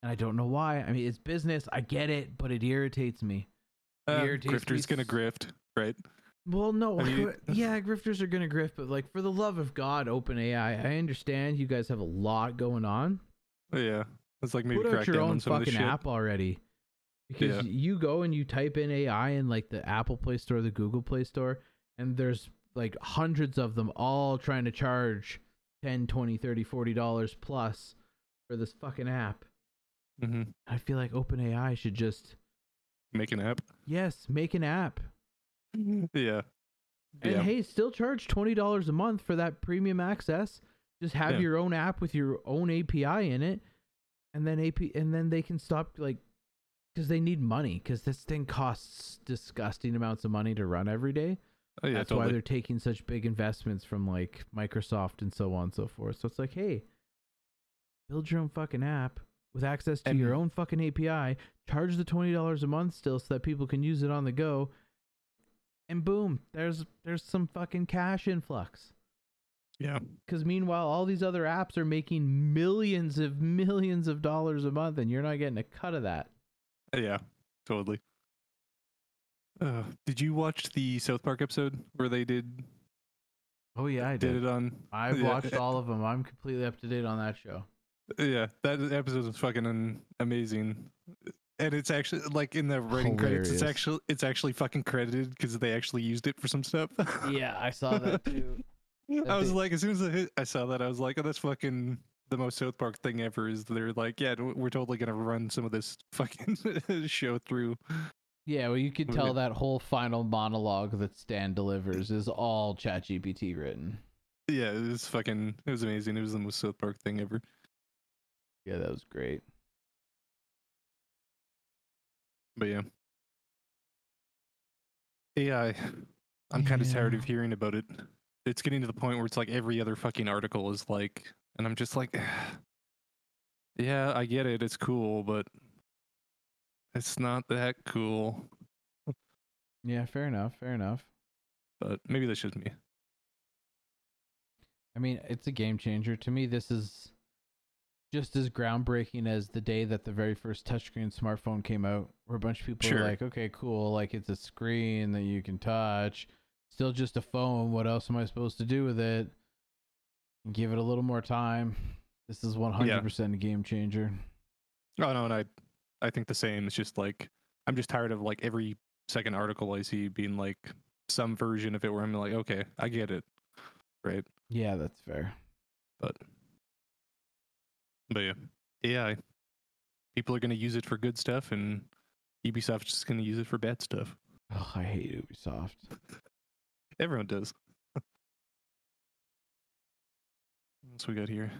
I don't know why. I mean it's business, I get it, but it irritates me. Uh, irritates me grifter's gonna grift right Well, no, mean- yeah, grifters are gonna grift, but like for the love of God, OpenAI, I understand you guys have a lot going on. Oh, yeah it's like maybe Put out your own on some of this fucking app already, because Yeah. you go and you type in AI in like the Apple Play Store, the Google Play Store, and there's like hundreds of them all trying to charge 10 20 30 40 dollars plus for this fucking app hmm i feel like openai should just make an app. Yes, make an app. Yeah. And yeah. hey, still charge twenty dollars a month for that premium access. Just have Yeah. your own app with your own API in it, and then AP, and then they can stop like, because they need money. Because this thing costs disgusting amounts of money to run every day. Oh, yeah, That's why they're taking such big investments from like Microsoft and so on and so forth. So it's like, hey, build your own fucking app with access to your own fucking API. Charge the twenty dollars a month still, so that people can use it on the go. And boom, there's there's some fucking cash influx. Yeah. Because meanwhile, all these other apps are making millions of millions of dollars a month, and you're not getting a cut of that. Yeah. Totally. Uh, did you watch the South Park episode where they did Oh yeah, I did it on? I've yeah, watched all of them. I'm completely up to date on that show. Yeah, that episode was fucking amazing, and it's actually like in the writing credits. It's actually it's actually fucking credited because they actually used it for some stuff. Yeah, I saw that too. I was bit- like, as soon as I, hit, I saw that, I was like, oh, that's fucking the most South Park thing ever. Is they're like, yeah, we're totally gonna run some of this fucking show through. Yeah, well, you could Yeah. tell that whole final monologue that Stan delivers is all ChatGPT written. Yeah, it was fucking. It was amazing. It was the most South Park thing ever. Yeah, that was great. But yeah. AI. I'm kind of tired of hearing about it. It's getting to the point where it's like every other fucking article is like, and I'm just like, yeah, I get it. It's cool, but it's not that cool. Yeah, fair enough. Fair enough. But maybe that's just me. I mean, it's a game changer. To me, this is just as groundbreaking as the day that the very first touchscreen smartphone came out, where a bunch of people Sure. were like, okay, cool, like it's a screen that you can touch. Still just a phone. What else am I supposed to do with it? Give it a little more time. This is 100% a game changer. Oh no, and I, I think the same. It's just like I'm just tired of like every second article I see being like some version of it where I'm like, okay, I get it, right? Yeah, that's fair. But but yeah, AI. People are gonna use it for good stuff, and Ubisoft's just gonna use it for bad stuff. Oh, I hate Ubisoft. Everyone does. what else we got here?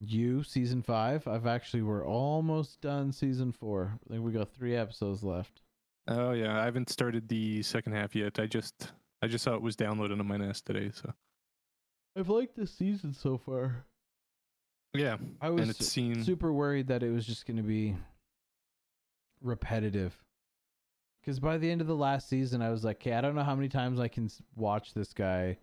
You season five. I've actually we're almost done season four. I think we got three episodes left. Oh yeah, I haven't started the second half yet. I just I just saw it was downloaded on my NAS today, so I've liked this season so far. Yeah. I was And it's seen super worried that it was just going to be repetitive. Because by the end of the last season, I was like, okay, I don't know how many times I can watch this guy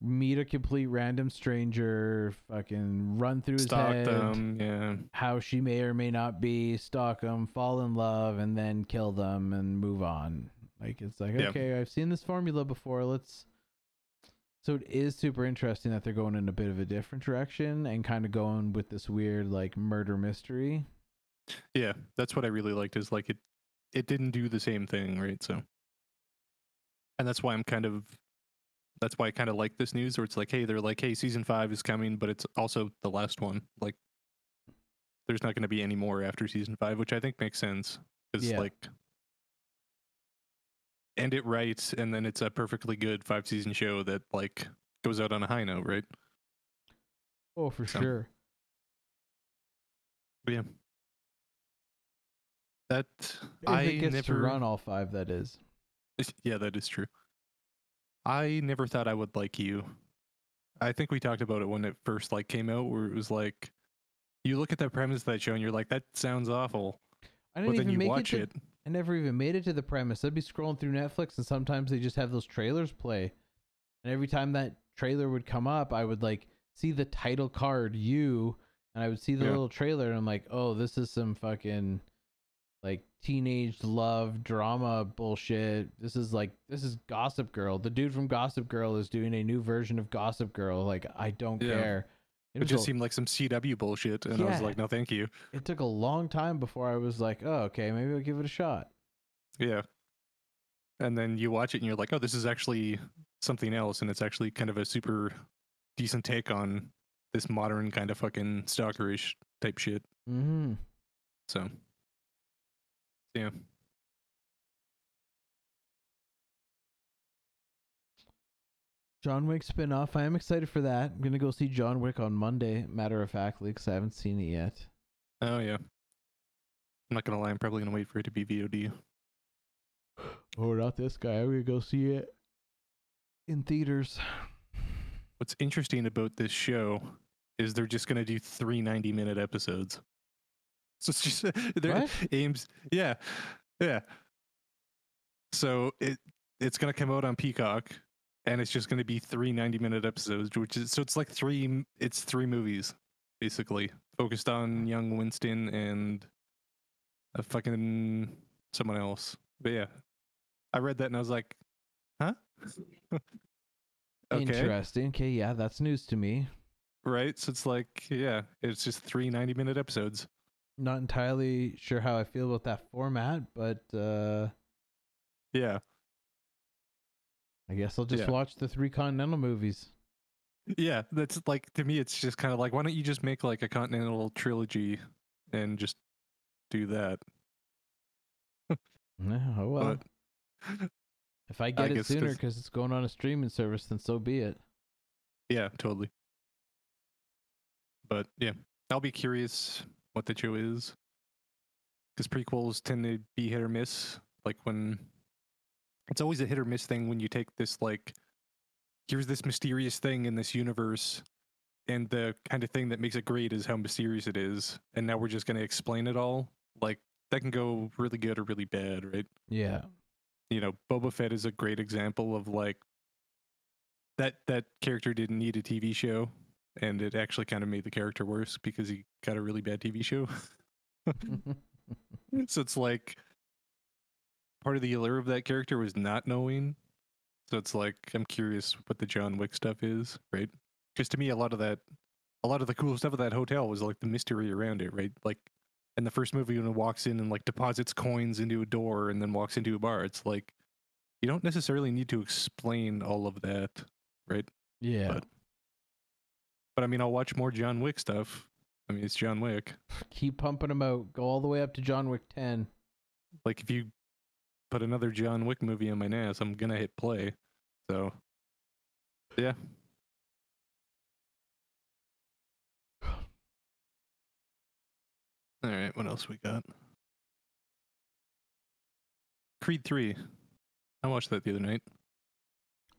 meet a complete random stranger, fucking run through his stalk head, them, yeah. how she may or may not be, stalk them, fall in love, and then kill them and move on. Like it's like, Yeah. okay, I've seen this formula before. Let's. So it is super interesting that they're going in a bit of a different direction and kind of going with this weird like murder mystery. Yeah, that's what I really liked is like it it didn't do the same thing, right? So and that's why I'm kind of that's why I kind of like this news where it's like, hey, they're like, hey, season five is coming, but it's also the last one. Like there's not gonna be any more after season five, which I think makes sense. Because Yeah. like end it right and then it's a perfectly good five season show that like goes out on a high note, right? Oh, for So- sure. But yeah. That If I it gets never to run all five, that is. Yeah, that is true. I never thought I would like you. I think we talked about it when it first like came out, where it was like, you look at the premise of that show and you're like, that sounds awful, I but didn't then even you make watch it, to, it. I never even made it to the premise. I'd be scrolling through Netflix, and sometimes they just have those trailers play, and every time that trailer would come up, I would like see the title card, you, and I would see the Yeah. little trailer, and I'm like, oh, this is some fucking like teenage love drama bullshit. This is like this is Gossip Girl. The dude from Gossip Girl is doing a new version of Gossip Girl. Like I don't Yeah. care. It, was just a- seemed like some CW bullshit, and I was like, no, thank you. it took a long time before I was like, oh, okay, maybe I'll give it a shot. Yeah. And then you watch it and you're like, oh, this is actually something else, and it's actually kind of a super decent take on this modern kind of fucking stalkerish type shit. Mm-hmm. So, yeah. John Wick spin-off. I am excited for that. I'm gonna go see John Wick on Monday, matter of factly, because I haven't seen it yet. Oh yeah. I'm not gonna lie. I'm probably gonna wait for it to be VOD. Oh, not this guy. I'm gonna go see it in theaters. What's interesting about this show is they're just gonna do three 90 minute episodes. So it's just their What? aims. Yeah, yeah. So it it's gonna come out on Peacock, and it's just gonna be three 90 minute episodes, which is so it's like three. It's three movies basically focused on young Winston and a fucking someone else. But yeah, I read that and I was like, huh? okay. Interesting. Okay, yeah, that's news to me. right? So it's like, yeah, it's just three 90 minute episodes. Not entirely sure how I feel about that format, but uh Yeah. I guess I'll just Yeah. watch the three Continental movies. Yeah. That's like, to me, it's just kind of like, why don't you just make like a Continental trilogy and just do that? Yeah, oh well. But if I get it sooner because it's going on a streaming service, then so be it. yeah, totally. But yeah, I'll be curious what the show is. Because prequels tend to be hit or miss. Like when it's always a hit or miss thing when you take this, like, here's this mysterious thing in this universe. And the kind of thing that makes it great is how mysterious it is. And now we're just going to explain it all. Like, that can go really good or really bad, right? Yeah. you know, Boba Fett is a great example of like that that character didn't need a TV show and it actually kind of made the character worse because he got a really bad TV show. so it's like part of the allure of that character was not knowing. So it's like I'm curious what the John Wick stuff is, right? Because to me a lot of that a lot of the cool stuff of that hotel was like the mystery around it, right? Like in the first movie when it walks in and like deposits coins into a door and then walks into a bar, it's like you don't necessarily need to explain all of that, right? yeah. But- But I mean, I'll watch more John Wick stuff. I mean, it's John Wick. Keep pumping them out. Go all the way up to John Wick 10. Like if you put another John Wick movie on my NAS, I'm gonna hit play. So yeah. All right, what else we got? Creed 3. I watched that the other night.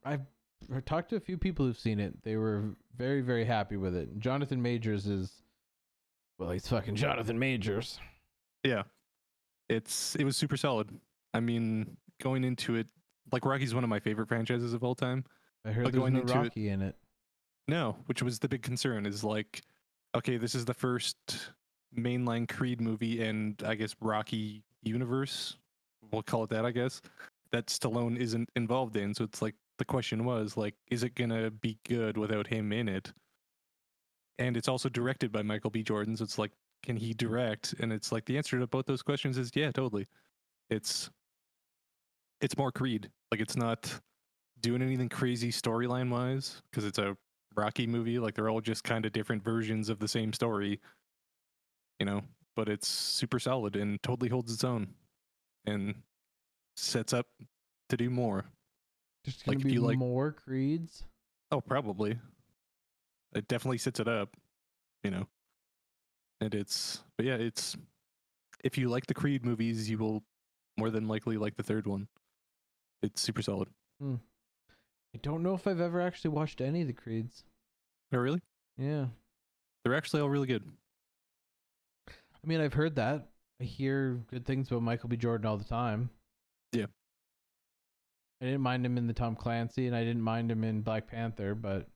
I've I talked to a few people who've seen it. They were very, very happy with it. Jonathan Majors is, well, he's fucking Jonathan Majors. Yeah. It's it was super solid. I mean, going into it like Rocky's one of my favorite franchises of all time. I heard But there's going no into it- Rocky in it. No, which was the big concern is like, okay, this is the first mainline Creed movie and I guess Rocky universe. We'll call it that, I guess. That Stallone isn't involved in. So it's like the question was like, is it gonna be good without him in it? And it's also directed by Michael B. Jordan. So it's like, can he direct? And it's like the answer to both those questions is yeah, totally. It's it's more Creed. Like it's not doing anything crazy storyline wise because it's a Rocky movie. Like they're all just kind of different versions of the same story, you know. But it's super solid and totally holds its own, and sets up to do more. There's gonna like, if be you like- more creeds. Oh, probably. It definitely sets it up, you know. And it's, but yeah, it's. If you like the Creed movies, you will more than likely like the third one. It's super solid. Hmm. I don't know if I've ever actually watched any of the creeds. Oh, really? Yeah. They're actually all really good. I mean, I've heard that. I hear good things about Michael B. Jordan all the time. Yeah. I didn't mind him in the Tom Clancy, and I didn't mind him in Black Panther, but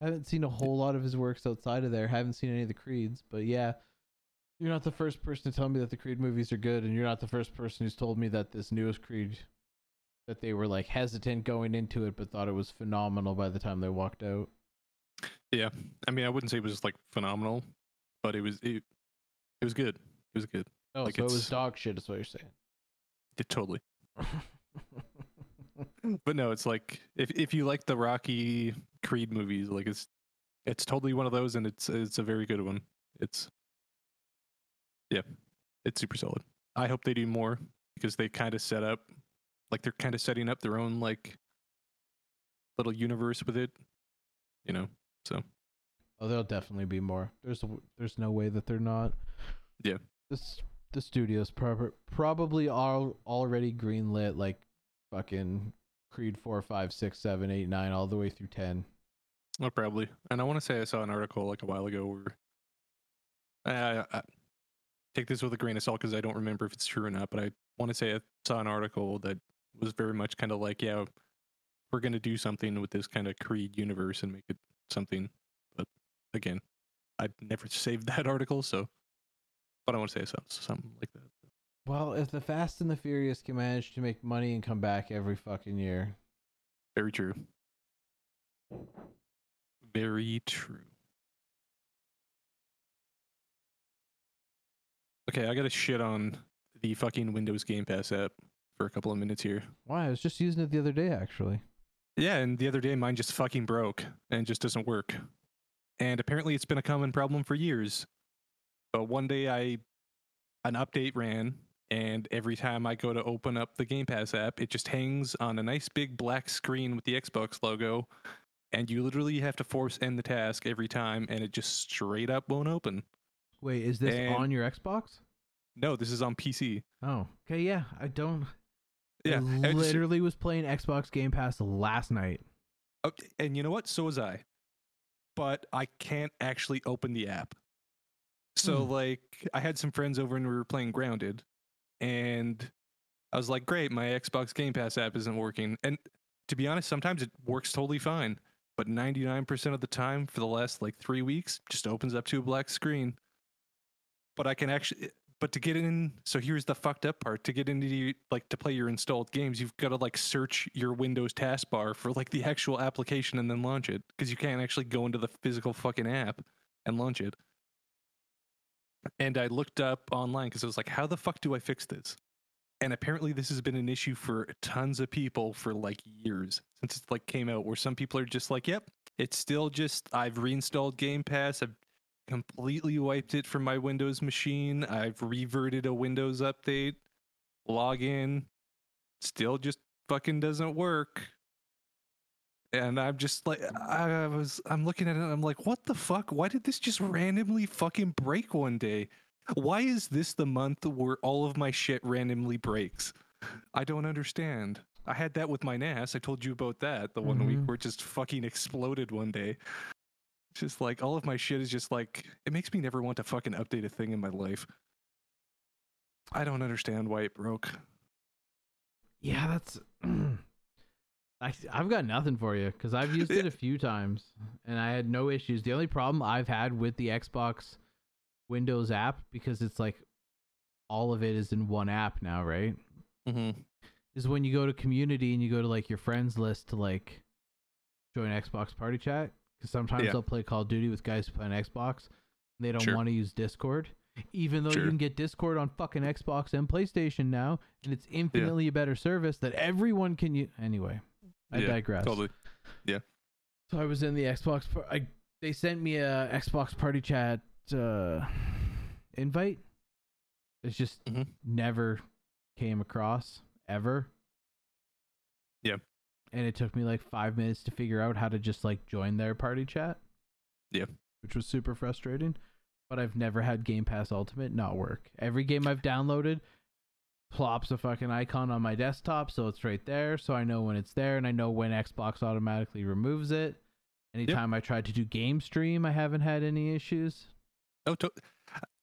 I haven't seen a whole lot of his works outside of there. haven't seen any of the Creeds, but yeah, you're not the first person to tell me that the Creed movies are good, and you're not the first person who's told me that this newest Creed, that they were like hesitant going into it, but thought it was phenomenal by the time they walked out. Yeah, I mean, I wouldn't say it was like phenomenal, but it was it, it was good. It was good. Oh, Like, so it was dog shit, is what you're saying. It totally. But no, it's like if if you like the Rocky Creed movies, like it's it's totally one of those, and it's it's a very good one. It's yeah, it's super solid. I hope they do more because they kind of set up like they're kind of setting up their own like little universe with it. You know, so Oh, there'll definitely be more. There's there's no way that they're not. Yeah. This the studio's prob- probably all already greenlit like fucking Creed four, five, six, seven, eight, nine, all the way through ten. oh, probably. And I want to say I saw an article like a while ago where I, I, I take this with a grain of salt because I don't remember if it's true or not, but I want to say I saw an article that was very much kind of like, yeah, we're gonna do something with this kind of Creed universe and make it something. But again, I'd never saved that article, so but I want to say something, something like that. Well, if the Fast and the Furious can manage to make money and come back every fucking year, Very true. Very true. Okay, I gotta shit on the fucking Windows Game Pass app for a couple of minutes here. why? I was just using it the other day actually. Yeah, and the other day mine just fucking broke and just doesn't work. And apparently it's been a common problem for years. But one day I an update ran and every time I go to open up the Game Pass app, it just hangs on a nice big black screen with the Xbox logo and you literally have to force end the task every time and it just straight up won't open. Wait, is this And- on your Xbox? No, this is on PC. Oh, okay, yeah. I don't. Yeah, I literally was playing Xbox Game Pass last night. Okay, and you know what? So was I. But I can't actually open the app. So Hmm. like I had some friends over and we were playing Grounded and I was like, "Great, my Xbox Game Pass app isn't working." And to be honest, sometimes it works totally fine, but 99% of the time for the last like 3 weeks just opens up to a black screen. But I can actually but to get in so here's the fucked up part to get into like to play your installed games you've got to like search your windows taskbar for like the actual application and then launch it because you can't actually go into the physical fucking app and launch it. And i looked up online because i was like how the fuck do i fix this? And apparently this has been an issue for tons of people for like years since it like came out where some people are just like yep it's still just i've reinstalled game pass i've completely wiped it from my Windows machine. I've reverted a Windows update, log in, still just fucking doesn't work. And I'm just like, I was, I'm looking at it, and I'm like, what the fuck? Why did this just randomly fucking break one day? Why is this the month where all of my shit randomly breaks? I don't understand. I had that with my NAS. I told you about that the one week Mhm. where it just fucking exploded one day. Just like all of my shit is just like it makes me never want to fucking update a thing in my life. I don't understand why it broke. Yeah, that's. I, I've got nothing for you because I've used it a few times and I had no issues. The only problem I've had with the Xbox Windows app, because it's like all of it is in one app now, right? Mm-hmm. Is when you go to community and you go to like your friends list to like join Xbox Party Chat. Because sometimes Yeah. they'll play Call of Duty with guys who play on Xbox and they don't Sure. want to use Discord. Even though you can get Discord on fucking Xbox and PlayStation now, and it's infinitely a better service that everyone can use. Anyway, I Yeah, digress. Totally. Yeah. So I was in the Xbox. par- I they sent me a Xbox Party Chat uh, invite. It's just Mhm. never came across ever. Yeah. And it took me like five minutes to figure out how to just like join their party chat. Yeah. Which was super frustrating. But I've never had Game Pass Ultimate not work. Every game I've downloaded plops a fucking icon on my desktop, so it's right there, so I know when it's there, and I know when Xbox automatically removes it. Anytime I tried to do game stream, I haven't had any issues. Oh, to-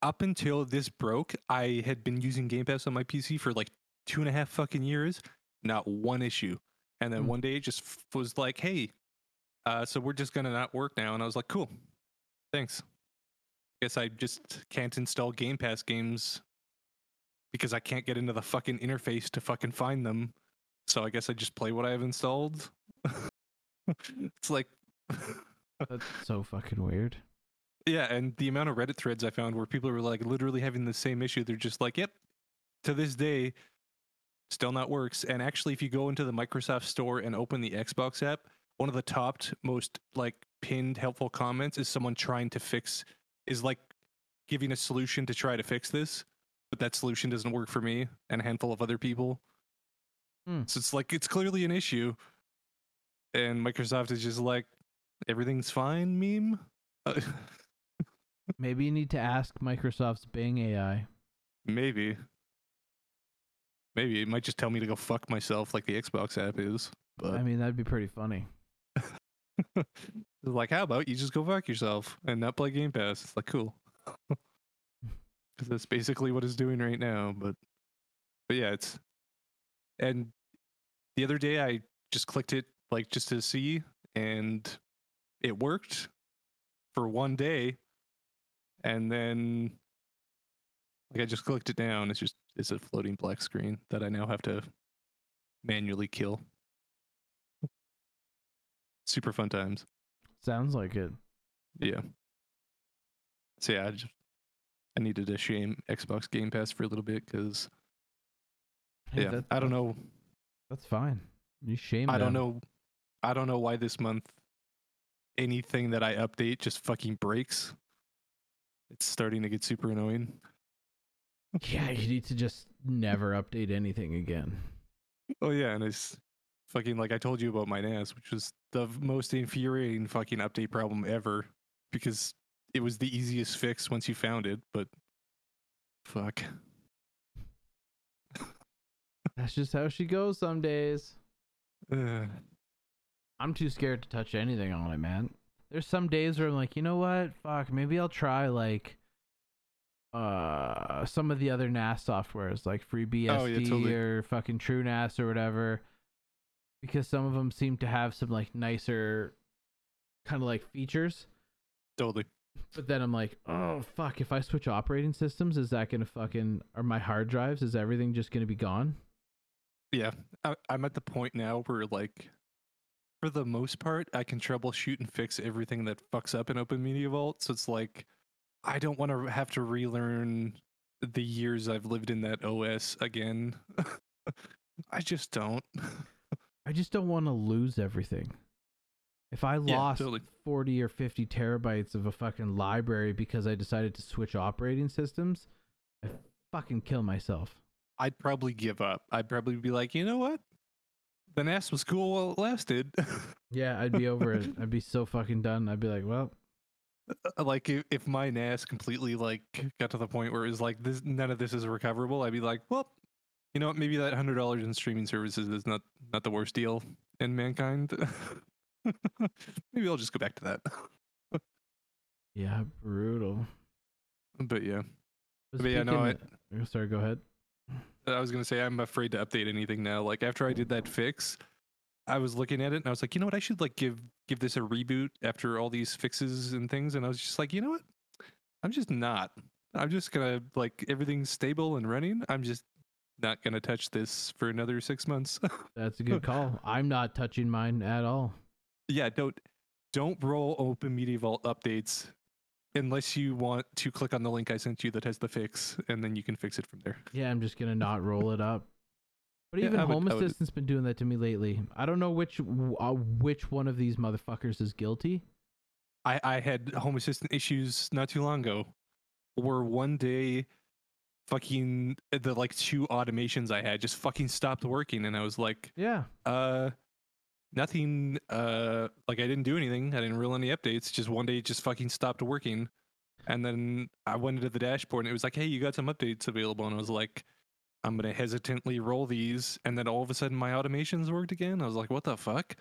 up until this broke, I had been using Game Pass on my PC for like two and a half fucking years. Not one issue. And then Hmm. one day it just f- was like, "Hey, uh, so we're just gonna not work now." And I was like, "Cool, thanks." Guess I just can't install Game Pass games because I can't get into the fucking interface to fucking find them. So I guess I just play what I have installed. it's like That's so fucking weird. Yeah, and the amount of Reddit threads I found where people were like literally having the same issue, they're just like, "Yep, to this day, still not works." And actually, if you go into the Microsoft Store and open the Xbox app, one of the top most like pinned helpful comments is someone trying to fix, is like giving a solution to try to fix this, but that solution doesn't work for me and a handful of other people. Hmm. So it's like it's clearly an issue, and Microsoft is just like everything's fine meme. Uh, Maybe you need to ask Microsoft's Bing AI. maybe. Maybe it might just tell me to go fuck myself like the Xbox app is. But I mean, that'd be pretty funny. Like, how about you just go fuck yourself and not play Game Pass? It's like, cool. Because that's basically what it's doing right now. But, but yeah, it's. And the other day I just clicked it, like, just to see, and it worked for one day. And then, like, I just clicked it down. It's just, it's a floating black screen that I now have to manually kill. Super fun times. Sounds like it. Yeah. So yeah, I just I needed to shame Xbox Game Pass for a little bit because Hey, yeah, I don't know, That's fine. You shame. I don't know, I don't know why this month anything that I update just fucking breaks. It's starting to get super annoying. Yeah, you need to just never update anything again. Oh yeah, and it's fucking like I told you about my NAS, which was the most infuriating fucking update problem ever because it was the easiest fix once you found it, but fuck. That's just how she goes some days. Ugh. I'm too scared to touch anything on it, man. There's some days where I'm like, you know what? Fuck, maybe I'll try like uh some of the other NAS softwares like FreeBSD Oh, yeah, totally. or fucking TrueNAS or whatever. Because some of them seem to have some like nicer kind of like features. Totally. But then I'm like, oh fuck, if I switch operating systems, is that gonna fucking are my hard drives, is everything just gonna be gone? Yeah, I, I'm at the point now where, like, for the most part, I can troubleshoot and fix everything that fucks up in Open Media Vault. So it's like, I don't want to have to relearn the years I've lived in that OS again. I just don't. I just don't want to lose everything. If I Yeah, lost totally. 40 or 50 terabytes of a fucking library because I decided to switch operating systems, I fucking kill myself. I'd probably give up. I'd probably be like, you know what? The NAS was cool while it lasted. Yeah, I'd be over it. I'd be so fucking done. I'd be like, well, like if, if my NAS completely like got to the point where it was like this none of this is recoverable, I'd be like, well, you know what, maybe that hundred dollars in streaming services is not not the worst deal in mankind. maybe I'll just go back to that. yeah, brutal. But yeah. But But yeah, no, of- oh, sorry, go ahead. I was gonna say I'm afraid to update anything now. Like after I did that fix, I was looking at it and I was like, you know what, I should like give give this a reboot after all these fixes and things. And I was just like, you know what? I'm just not. I'm just gonna like everything's stable and running. I'm just not gonna touch this for another six months. That's a good call. I'm not touching mine at all. yeah, don't don't roll open media vault updates unless you want to click on the link I sent you that has the fix and then you can fix it from there. Yeah, I'm just gonna not roll it up. But even I would- Home I would- Assistant's been doing that to me lately. I don't know which uh, which one of these motherfuckers is guilty. I, I had home assistant issues not too long ago where one day fucking the like two automations I had just fucking stopped working and I was like, Yeah, uh nothing uh like I didn't do anything. I didn't roll any updates. Just one day it just fucking stopped working. And then I went into the dashboard and it was like, hey, you got some updates available. And I was like, I'm gonna hesitantly roll these. And then all of a sudden my automations worked again. I was like, what the fuck?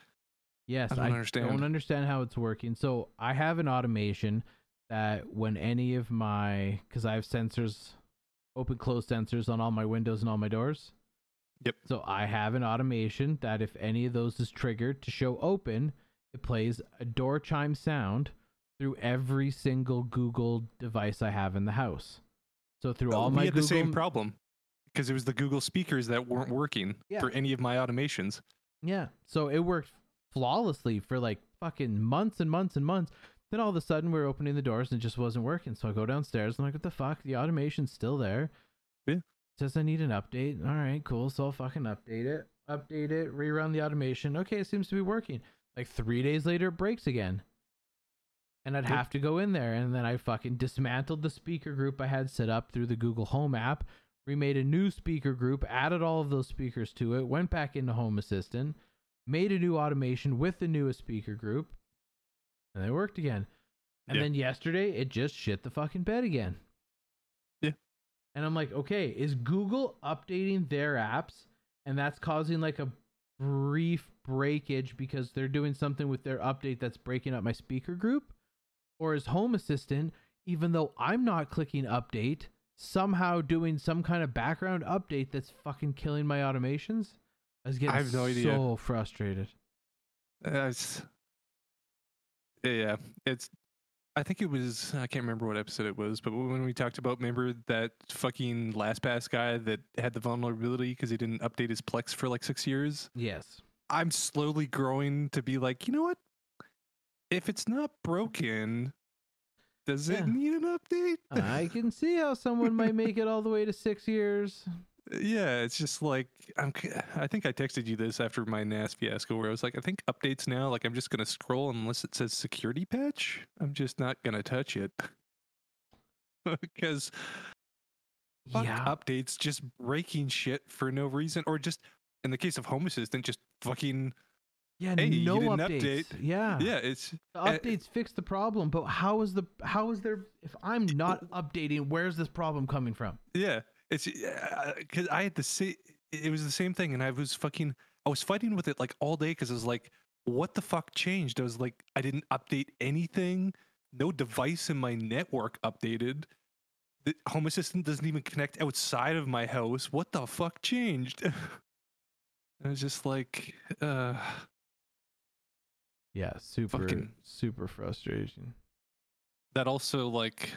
Yes, I don't understand. I understand. don't understand how it's working. So I have an automation that when any of my because I have sensors, open close sensors on all my windows and all my doors. Yep. So I have an automation that if any of those is triggered to show open, it plays a door chime sound through every single Google device I have in the house. So through oh, all we my had Google the same problem because it was the Google speakers that weren't working Yeah. for any of my automations. Yeah. So it worked flawlessly for like fucking months and months and months. Then all of a sudden we are opening the doors and it just wasn't working. So I go downstairs and I'm like, what the fuck? The automation's still there. Yeah. Says I need an update. All right, cool. So I'll fucking update it. Update it, rerun the automation. Okay, it seems to be working. Like three days later it breaks again. And I'd have to go in there and then I fucking dismantled the speaker group I had set up through the Google Home app remade a new speaker group, added all of those speakers to it, went back into Home Assistant, made a new automation with the newest speaker group, and they worked again. And Yeah. then yesterday, it just shit the fucking bed again. Yeah. And I'm like, okay, is Google updating their apps and that's causing like a brief breakage because they're doing something with their update that's breaking up my speaker group? Or is Home Assistant, even though I'm not clicking update, somehow doing some kind of background update that's fucking killing my automations? I was getting have no idea. so frustrated. Uh, it's, yeah, it's. I think it was. I can't remember what episode it was, but when we talked about, remember that fucking LastPass guy that had the vulnerability because he didn't update his Plex for like six years. Yes. I'm slowly growing to be like, you know what? If it's not broken, does Yeah. it need an update? I can see how someone might make it all the way to six years. yeah, it's just like I'm. I think I texted you this after my NAS fiasco, where I was like, I think updates now, like I'm just gonna scroll unless it says security patch. I'm just not gonna touch it because fuck yeah. updates just breaking shit for no reason, or just in the case of Home Assistant, just fucking Yeah, Hey, no updates. update. Yeah. yeah. It's The uh, updates fix the problem, but how is the how is there if I'm not updating, where's this problem coming from? Yeah, it's because I had the same. It was the same thing, and I was fucking. I was fighting with it like all day because I was like, "What the fuck changed?" I was like, "I didn't update anything. No device in my network updated. The Home Assistant doesn't even connect outside of my house. What the fuck changed?" I was just like, uh, Yeah, super Fucking- super frustration. that also like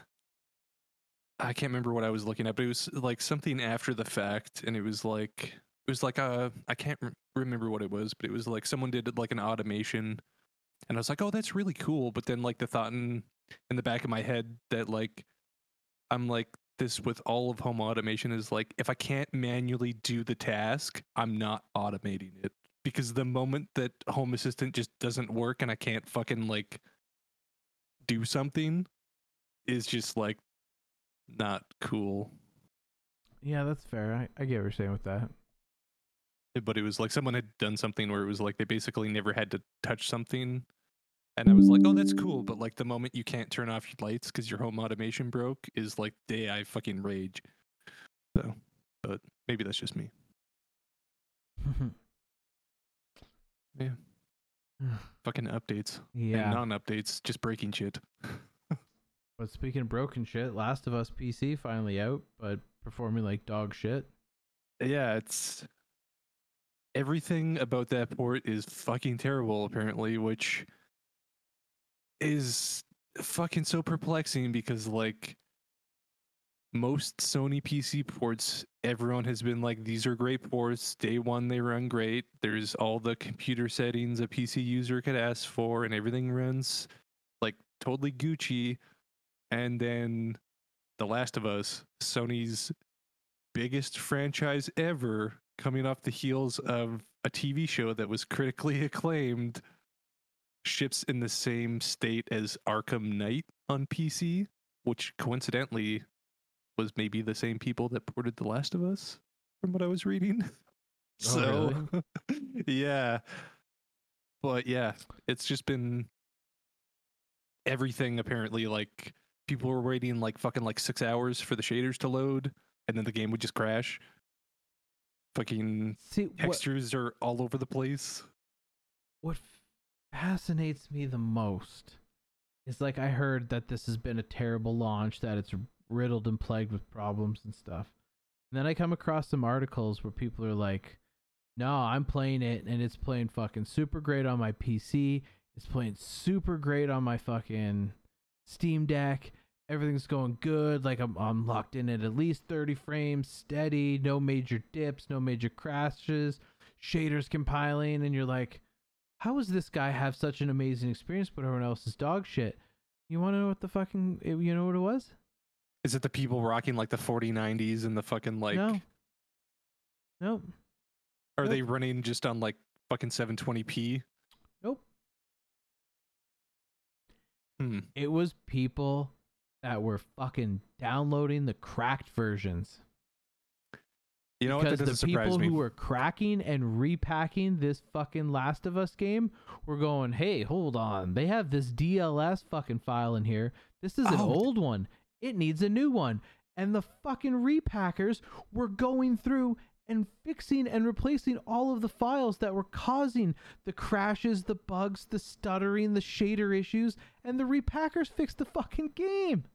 I can't remember what I was looking at, but it was like something after the fact, and it was like it was like a I can't re- remember what it was, but it was like someone did like an automation, and I was like, oh, that's really cool. But then like the thought in in the back of my head that like I'm like this with all of home automation is like if I can't manually do the task, I'm not automating it because the moment that Home Assistant just doesn't work and I can't fucking like do something is just like not cool. Yeah, that's fair. I, I get what you're saying with that. Eh, but it was like someone had done something where it was like they basically never had to touch something. And I was like, oh, that's cool. But like the moment you can't turn off your lights because your home automation broke is like day I fucking rage. So, but maybe that's just me. Yeah. Fucking updates yeah. non updates, just breaking shit. but speaking of broken shit, Last of Us PC finally out, but performing like dog shit. Yeah, it's everything about that port is fucking terrible apparently, which is fucking so perplexing because like most Sony PC ports, everyone has been like, these are great ports. Day one, they run great. There's all the computer settings a PC user could ask for, and everything runs like totally Gucci. And then The Last of Us, Sony's biggest franchise ever, coming off the heels of a TV show that was critically acclaimed, ships in the same state as Arkham Knight on PC, which coincidentally was maybe the same people that ported The Last of Us, from what I was reading. Oh, so, yeah. But yeah, it's just been everything apparently like people were waiting like fucking like six hours for the shaders to load and then the game would just crash fucking See, what, textures are all over the place what fascinates me the most is like I heard that this has been a terrible launch, that it's riddled and plagued with problems and stuff. And then I come across some articles where people are like, no, I'm playing it and it's playing fucking super great on my PC. It's playing super great on my fucking Steam Deck. Everything's going good. Like I'm, I'm locked in at at least 30 frames, steady, no major dips, no major crashes, shaders compiling. And you're like, how does this guy have such an amazing experience, but everyone else is dog shit? You want to know what the fucking, you know what it was? Is it the people rocking like the 4090s and the fucking like no. Nope. are Nope. they running just on like fucking 720p Nope. hmm It was people that were fucking downloading the cracked versions. You know what? That because the people me. who were cracking and repacking this fucking Last of Us game were going, "Hey, hold on. They have this DLS fucking file in here. This is an Oh. old one. It needs a new one." And the fucking repackers were going through and fixing and replacing all of the files that were causing the crashes, the bugs, the stuttering, the shader issues, and the repackers fixed the fucking game.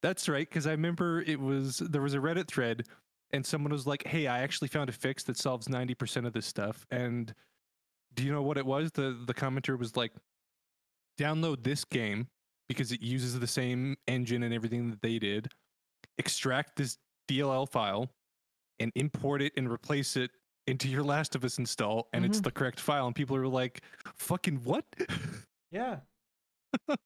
That's right, because I remember it was there was a Reddit thread, and someone was like, "Hey, I actually found a fix that solves ninety percent of this stuff." And do you know what it was? The the commenter was like, "Download this game because it uses the same engine and everything that they did. Extract this DLL file, and import it and replace it." Into your Last of Us install, and it's Mhm. the correct file, and people are like, "Fucking what?" Yeah.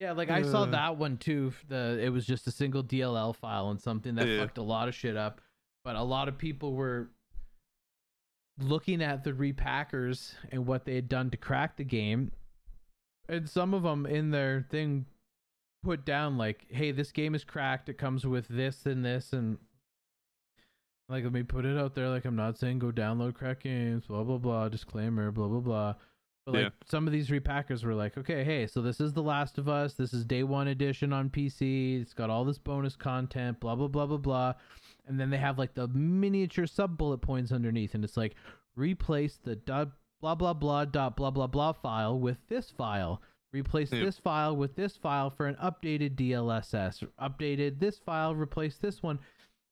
yeah, like I saw Uh. that one too. The it was just a single DLL file and something that Yeah. fucked a lot of shit up. But a lot of people were looking at the repackers and what they had done to crack the game. And some of them in their thing put down like, "Hey, this game is cracked. It comes with this and this and like let me put it out there like I'm not saying go download crack games, blah blah blah, disclaimer, blah blah blah. But like Yeah. some of these repackers were like, okay, hey, so this is The Last of Us. This is day one edition on PC. It's got all this bonus content, blah blah blah blah blah. And then they have like the miniature sub bullet points underneath, and it's like replace the dot blah blah blah dot blah blah blah file with this file. Replace Yep. this file with this file for an updated DLSS. Updated this file, replace this one.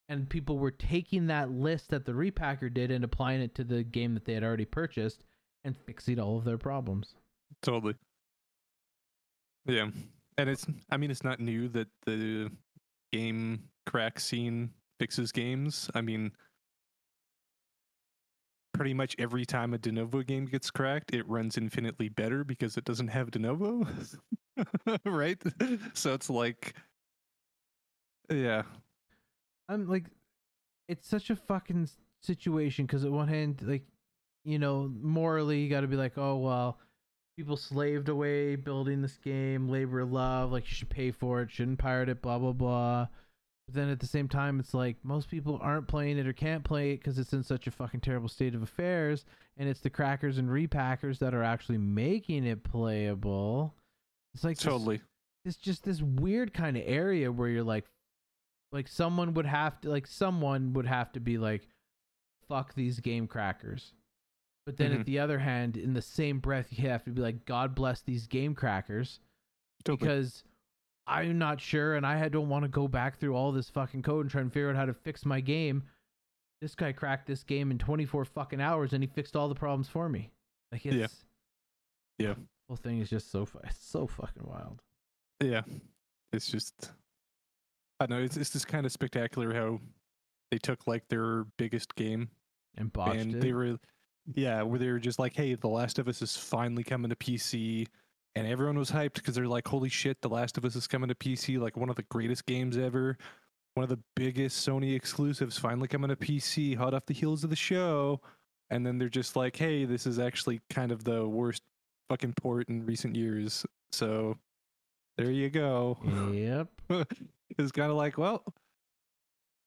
And people were taking that list that the repacker did and applying it to the game that they had already purchased and fixing all of their problems. Totally. Yeah. And it's I mean it's not new that the game crack scene fixes games. I mean pretty much every time a Denuvo game gets cracked, it runs infinitely better because it doesn't have Denuvo. right? So it's like yeah. I'm like, it's such a fucking situation because at one hand, like, you know, morally you got to be like, oh well, people slaved away building this game, labor of love, like you should pay for it, shouldn't pirate it, blah blah blah. But then at the same time, it's like most people aren't playing it or can't play it because it's in such a fucking terrible state of affairs, and it's the crackers and repackers that are actually making it playable. It's like this- Totally. it's just this weird kind of area where you're like like someone would have to like someone would have to be like fuck these game crackers but then Mhm. at the other hand in the same breath you have to be like god bless these game crackers Totally. because i'm not sure and i don't want to go back through all this fucking code and try and figure out how to fix my game this guy cracked this game in 24 fucking hours and he fixed all the problems for me like it's Yeah. Yeah. whole thing is just so it's so fucking wild Yeah, it's just I don't know. It's it's just kind of spectacular how they took like their biggest game and botched and it they were, yeah, where they were just like, hey, The Last of Us is finally coming to PC, and everyone was hyped because they're like, holy shit, The Last of Us is coming to PC, like one of the greatest games ever, one of the biggest Sony exclusives finally coming to PC, hot off the heels of the show, and then they're just like, hey, this is actually kind of the worst fucking port in recent years, so. There you go. yep it's kind of like, well,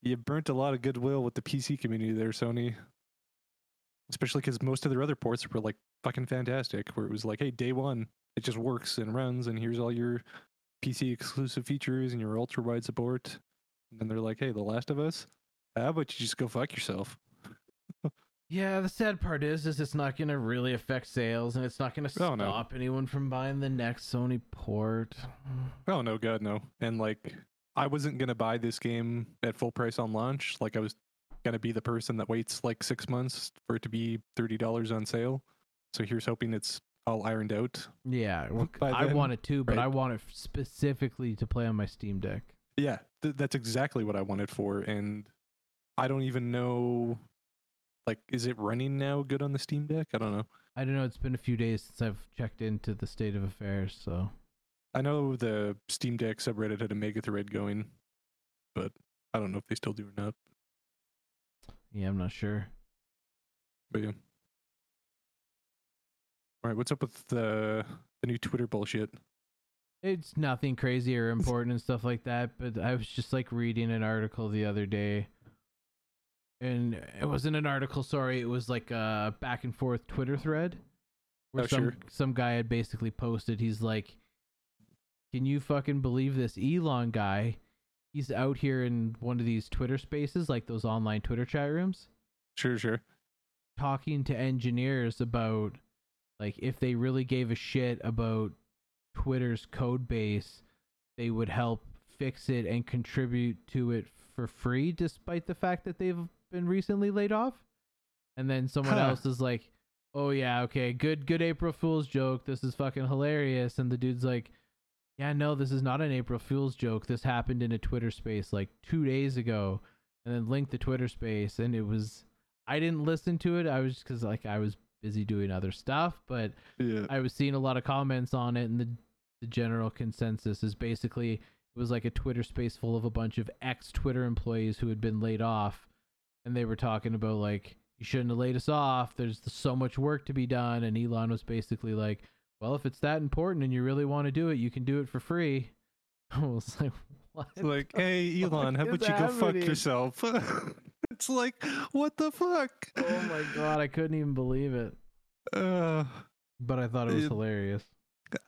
you burnt a lot of goodwill with the PC community there, Sony. Especially because most of their other ports were like fucking fantastic, where it was like, hey, day one, it just works and runs, and here's all your PC exclusive features and your ultra wide support. And then they're like, hey, The Last of Us, how about you just go fuck yourself? Yeah, the sad part is, is it's not gonna really affect sales, and it's not gonna Oh, no. stop anyone from buying the next Sony port. Oh no, God no. And like, I wasn't gonna buy this game at full price on launch. Like, I was gonna be the person that waits like six months for it to be thirty dollars on sale. So here's hoping it's all ironed out. Yeah, well, I then, want it too, but right. I want it specifically to play on my Steam Deck. Yeah, th- that's exactly what I wanted for, and I don't even know. Like, is it running now good on the Steam Deck? I don't know. I don't know. It's been a few days since I've checked into the state of affairs, so I know the Steam Deck subreddit had a mega thread going, but I don't know if they still do or not. yeah, I'm not sure. But yeah. All right, what's up with the the new Twitter bullshit? It's nothing crazy or important and stuff like that, but I was just like reading an article the other day and it wasn't an article. Sorry, it was like a back and forth Twitter thread where Oh, some sure. some guy had basically posted. He's like, "Can you fucking believe this Elon guy? He's out here in one of these Twitter spaces, like those online Twitter chat rooms." Sure, sure. talking to engineers about like if they really gave a shit about Twitter's code base, they would help fix it and contribute to it for free despite the fact that they've been recently laid off. And then someone Huh. else is like, "Oh yeah, okay, good good April Fool's joke. This is fucking hilarious." And the dude's like, "Yeah, no, this is not an April Fool's joke. This happened in a Twitter space like 2 days ago." And then linked the Twitter space and it was I didn't listen to it. I was just cuz like I was busy doing other stuff, but Yeah. I was seeing a lot of comments on it, and the the general consensus is basically it was like a Twitter space full of a bunch of ex Twitter employees who had been laid off, and they were talking about like you shouldn't have laid us off. There's so much work to be done, and Elon was basically like, well, if it's that important and you really want to do it, you can do it for free. I was like, what? Like, hey, Elon, how about you go fuck yourself? it's like, what the fuck? Oh my god, I couldn't even believe it, Uh, but I thought it was It- hilarious.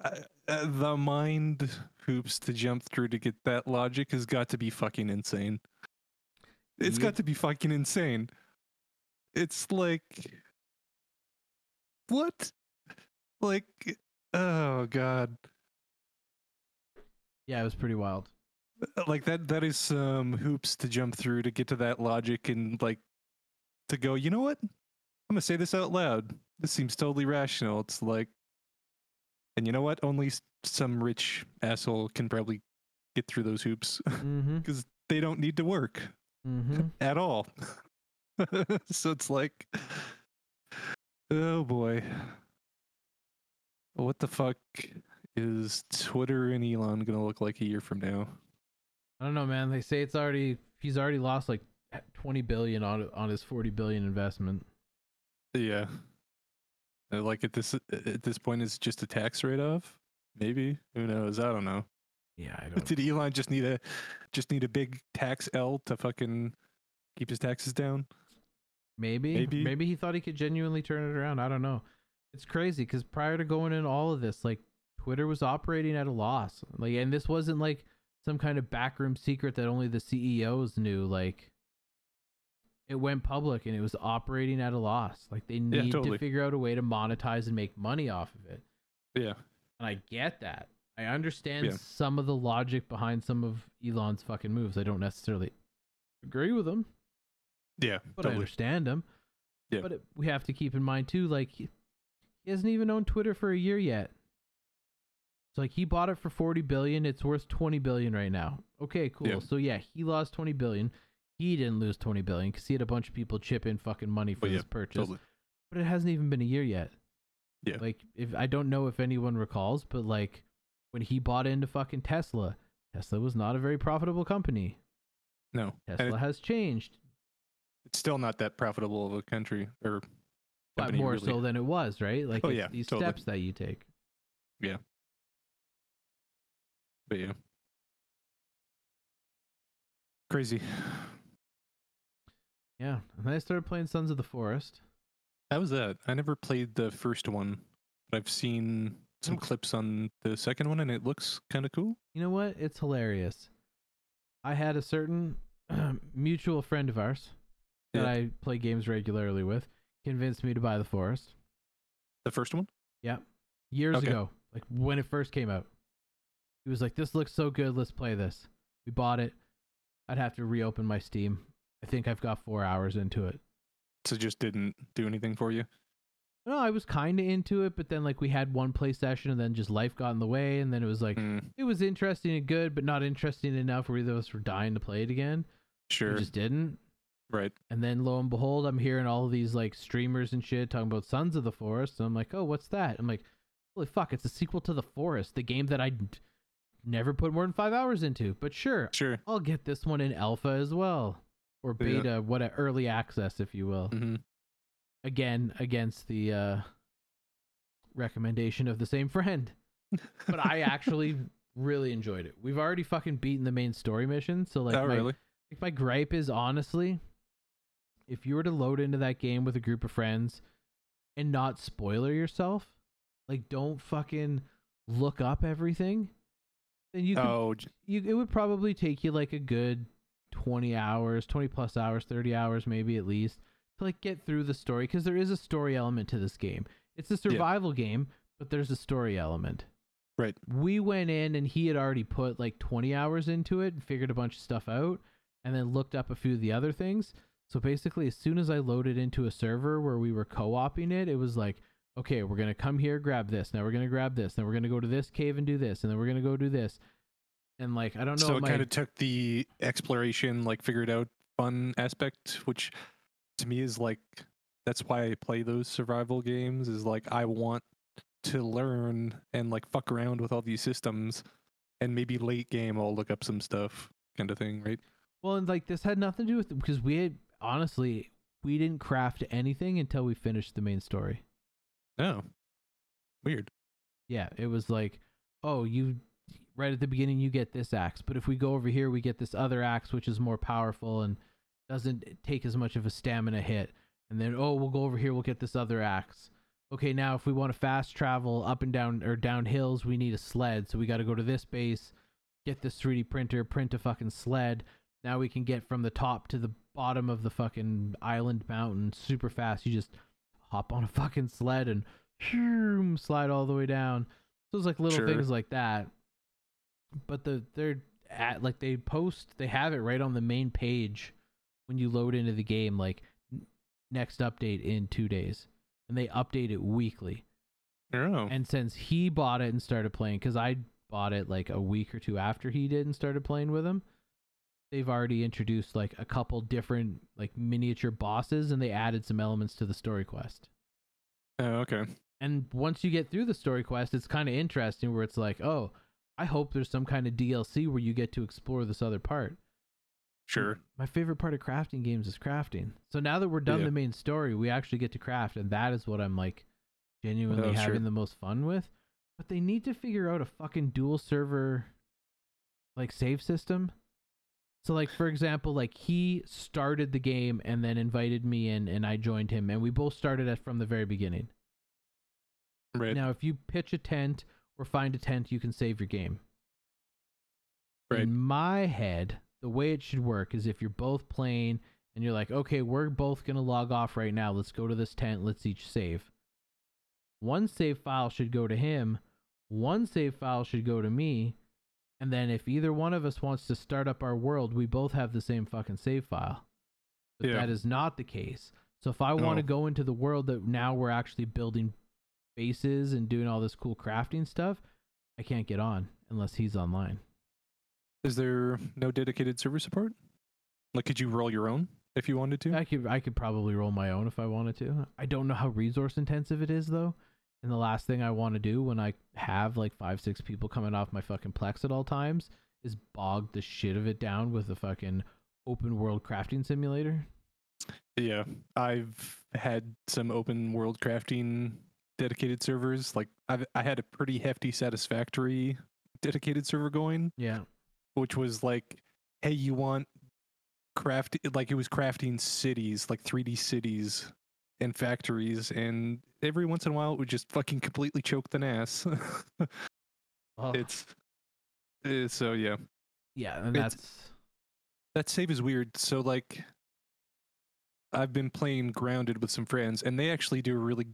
uh, uh, the mind hoops to jump through to get that logic has got to be fucking insane. It's Yep. got to be fucking insane. It's like, what? Like, oh god, Yeah, it was pretty wild. Like that. That is some hoops to jump through to get to that logic and like to go. You know what? I'm gonna say this out loud. This seems totally rational. It's like, and you know what? Only some rich asshole can probably get through those hoops Mm-hmm. because they don't need to work Mm-hmm. at all. so it's like, oh boy, what the fuck is Twitter and Elon gonna look like a year from now? I don't know, man. They say it's already he's already lost like twenty billion on on his forty billion investment. Yeah, Uh, like at this at this point, it's just a tax rate off. Maybe who knows? I don't know. Yeah, I don't. Did Elon just need a just need a big tax L to fucking keep his taxes down? Maybe, Maybe. maybe he thought he could genuinely turn it around. I don't know. It's crazy because prior to going in all of this, like Twitter was operating at a loss. Like, and this wasn't like some kind of backroom secret that only the CEOs knew. Like, it went public and it was operating at a loss. Like, they need totally. to figure out a way to monetize and make money off of it. Yeah, And I get that. I understand Yeah. some of the logic behind some of Elon's fucking moves. I don't necessarily agree with them, yeah, but I understand them. Yeah. But it, we have to keep in mind too, like he hasn't even owned Twitter for a year yet. So like he bought it for forty billion. It's worth twenty billion right now. Okay, cool. Yeah. So yeah, he lost twenty billion. He didn't lose twenty billion because he had a bunch of people chip in fucking money for Oh, yeah, this purchase. totally. But it hasn't even been a year yet. Yeah. Like if I don't know if anyone recalls, but like when he bought into fucking Tesla, Tesla was not a very profitable company. No, Tesla it- has changed, it's still not that profitable of a country or but more really. so than it was, right? Like Oh, yeah, these totally. steps that you take. But yeah. Crazy. Yeah. And then I started playing Sons of the Forest. How was that? I never played the first one, but I've seen some clips on the second one and it looks kind of cool. You know what? It's hilarious. I had a certain mutual friend of ours that Yeah. I play games regularly with convinced me to buy the Forest. The first one? Yeah. Years Okay. ago, like when it first came out. He was like, "This looks so good. Let's play this." We bought it. I'd have to reopen my Steam. I think I've got four hours into it. So just didn't do anything for you? No, I was kind of into it, but then like we had one play session, and then just life got in the way, and then it was like Mm, it was interesting and good, but not interesting enough where either of us were dying to play it again. sure. We just didn't. Right. And then lo and behold, I'm hearing all of these like streamers and shit talking about Sons of the Forest. And I'm like, oh, what's that? I'm like, holy fuck, it's a sequel to The Forest, the game that I never put more than five hours into. But sure, Sure. I'll get this one in alpha as well. Or Yeah. beta, what a early access, if you will. hmm Again, against the uh, recommendation of the same friend. But I actually really enjoyed it. We've already fucking beaten the main story mission. So like oh, my, really? like my gripe is honestly, if you were to load into that game with a group of friends and not spoiler yourself, like don't fucking look up everything, then you could, Oh, you it would probably take you like a good 20 hours, 20 plus hours, 30 hours maybe at least to like get through the story cuz there is a story element to this game. It's a survival game, but there's a story element. right. We went in and he had already put like 20 hours into it and figured a bunch of stuff out and then looked up a few of the other things. So basically, as soon as I loaded into a server where we were co oping it, it was like, okay, we're going to come here, grab this. Now we're going to grab this. Then we're going to go to this cave and do this. And then we're going to go do this. And like, I don't know. So it my- kind of took the exploration, like figured out fun aspect, which to me is like that's why I play those survival games. Is like I want to learn and like fuck around with all these systems, and maybe late game I'll look up some stuff, kind of thing, right? Well, and like this had nothing to do with it because we had honestly we didn't craft anything until we finished the main story. Oh, weird. Yeah, it was like, oh, you right at the beginning you get this axe, but if we go over here we get this other axe which is more powerful and doesn't take as much of a stamina hit. And then oh, we'll go over here, we'll get this other axe. Okay, now if we want to fast travel up and down or down hills, we need a sled. So we got to go to this base, get this 3D printer, print a fucking sled. Now we can get from the top to the bottom of the fucking island mountain super fast. You just hop on a fucking sled and shoom, slide all the way down. So it's like little Sure. things like that. But the they're at like they post they have it right on the main page when you load into the game like n- next update in 2 days. And they update it weekly. Oh, And since he bought it and started playing cuz I bought it like a week or two after he did and started playing with him, they've already introduced like a couple different like miniature bosses and they added some elements to the story quest. oh, okay. And once you get through the story quest, it's kind of interesting where it's like, oh, I hope there's some kind of DLC where you get to explore this other part. Sure. My favorite part of crafting games is crafting. So now that we're done Yeah. the main story, we actually get to craft, and that is what I'm like genuinely Oh, sure. having the most fun with. But they need to figure out a fucking dual server like save system. So like for example, like he started the game and then invited me in and I joined him and we both started at from the very beginning. Right. Now, if you pitch a tent or find a tent, you can save your game. Right. In my head, the way it should work is if you're both playing and you're like, okay, we're both going to log off right now. Let's go to this tent. Let's each save. One save file should go to him, one save file should go to me. And then if either one of us wants to start up our world, we both have the same fucking save file. But Yeah. that is not the case. So if I want to go into the world that now we're actually building bases and doing all this cool crafting stuff, I can't get on unless he's online. Is there no dedicated server support? Like, could you roll your own if you wanted to? I could I could probably roll my own if I wanted to. I don't know how resource intensive it is though. And the last thing I want to do when I have like five six people coming off my fucking plex at all times is bog the shit of it down with a fucking open world crafting simulator. Yeah, I've had some open world crafting dedicated servers. Like I've I had a pretty hefty satisfactory dedicated server going, Yeah. which was like, hey, you want craft like it was crafting cities, like 3D cities and factories, and every once in a while it would just fucking completely choke the ass. Oh, it's uh, so yeah. yeah, and it's- that's that save is weird. So like I've been playing grounded with some friends and they actually do a really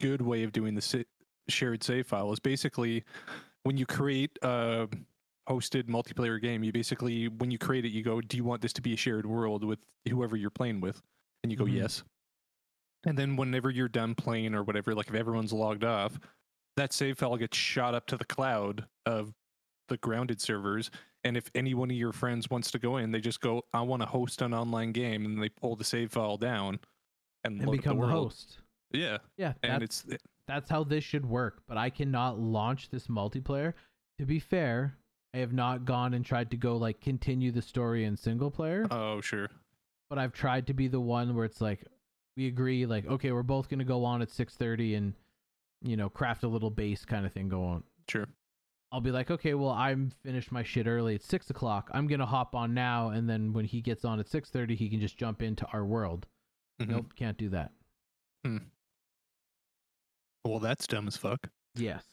good way of doing the shared save file is basically when you create a hosted multiplayer game you basically when you create it you go do you want this to be a shared world with whoever you're playing with and you go Mhm. yes and then whenever you're done playing or whatever like if everyone's logged off that save file gets shot up to the cloud of the grounded servers and if any one of your friends wants to go in, they just go, "I want to host an online game," and they pull the save file down and, and become the, world. host. Yeah, Yeah, and it's that's how this should work. But I cannot launch this multiplayer. To be fair, I have not gone and tried to go like continue the story in single player. oh sure, but I've tried to be the one where it's like we agree, like okay, we're both gonna go on at six thirty and you know craft a little base kind of thing. Go on. sure. I'll be like, okay, well I'm finished my shit early. It's six o'clock. I'm gonna hop on now, and then when he gets on at six thirty, he can just jump into our world. Mhm. Nope, can't do that. hmm. Well, that's dumb as fuck. Yes.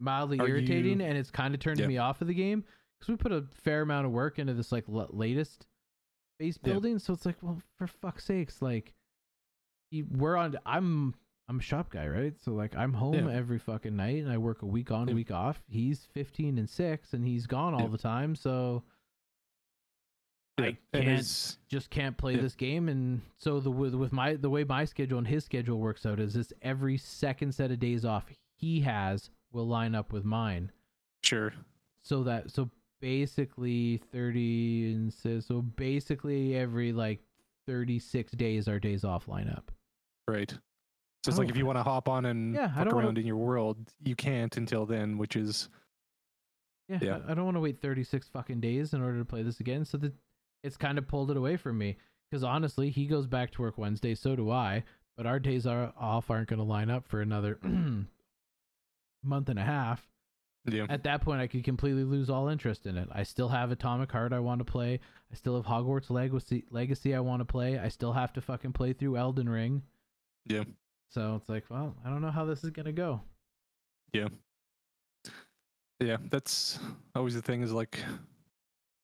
Mildly Are irritating, you- and it's kind of turned Yeah. me off of the game because we put a fair amount of work into this like l- latest base Yeah. building. So it's like, well, for fuck's sakes, like, you, we're on. I'm I'm a shop guy, right? So like, I'm home Yeah. every fucking night, and I work a week on, Yeah. week off. He's 15 and six, and he's gone all Yeah. the time. So I can't just can't play Yeah. this game and so the with, with my the way my schedule and his schedule works out is this every second set of days off he has will line up with mine sure. so that so basically 30 and so, so basically every like 36 days our days off line up Right. So it's oh, like if you want to hop on and Yeah, I fuck don't wanna- around in your world, you can't until then, which is yeah, Yeah. I, I don't want to wait 36 fucking days in order to play this again so that it's kind of pulled it away from me because honestly he goes back to work wednesday so do i but our days are off aren't going to line up for another month and a half yeah. at that point i could completely lose all interest in it i still have atomic heart i want to play i still have hogwarts legacy legacy i want to play i still have to fucking play through elden ring Yeah. so it's like well i don't know how this is going to go Yeah, Yeah, that's always the thing is like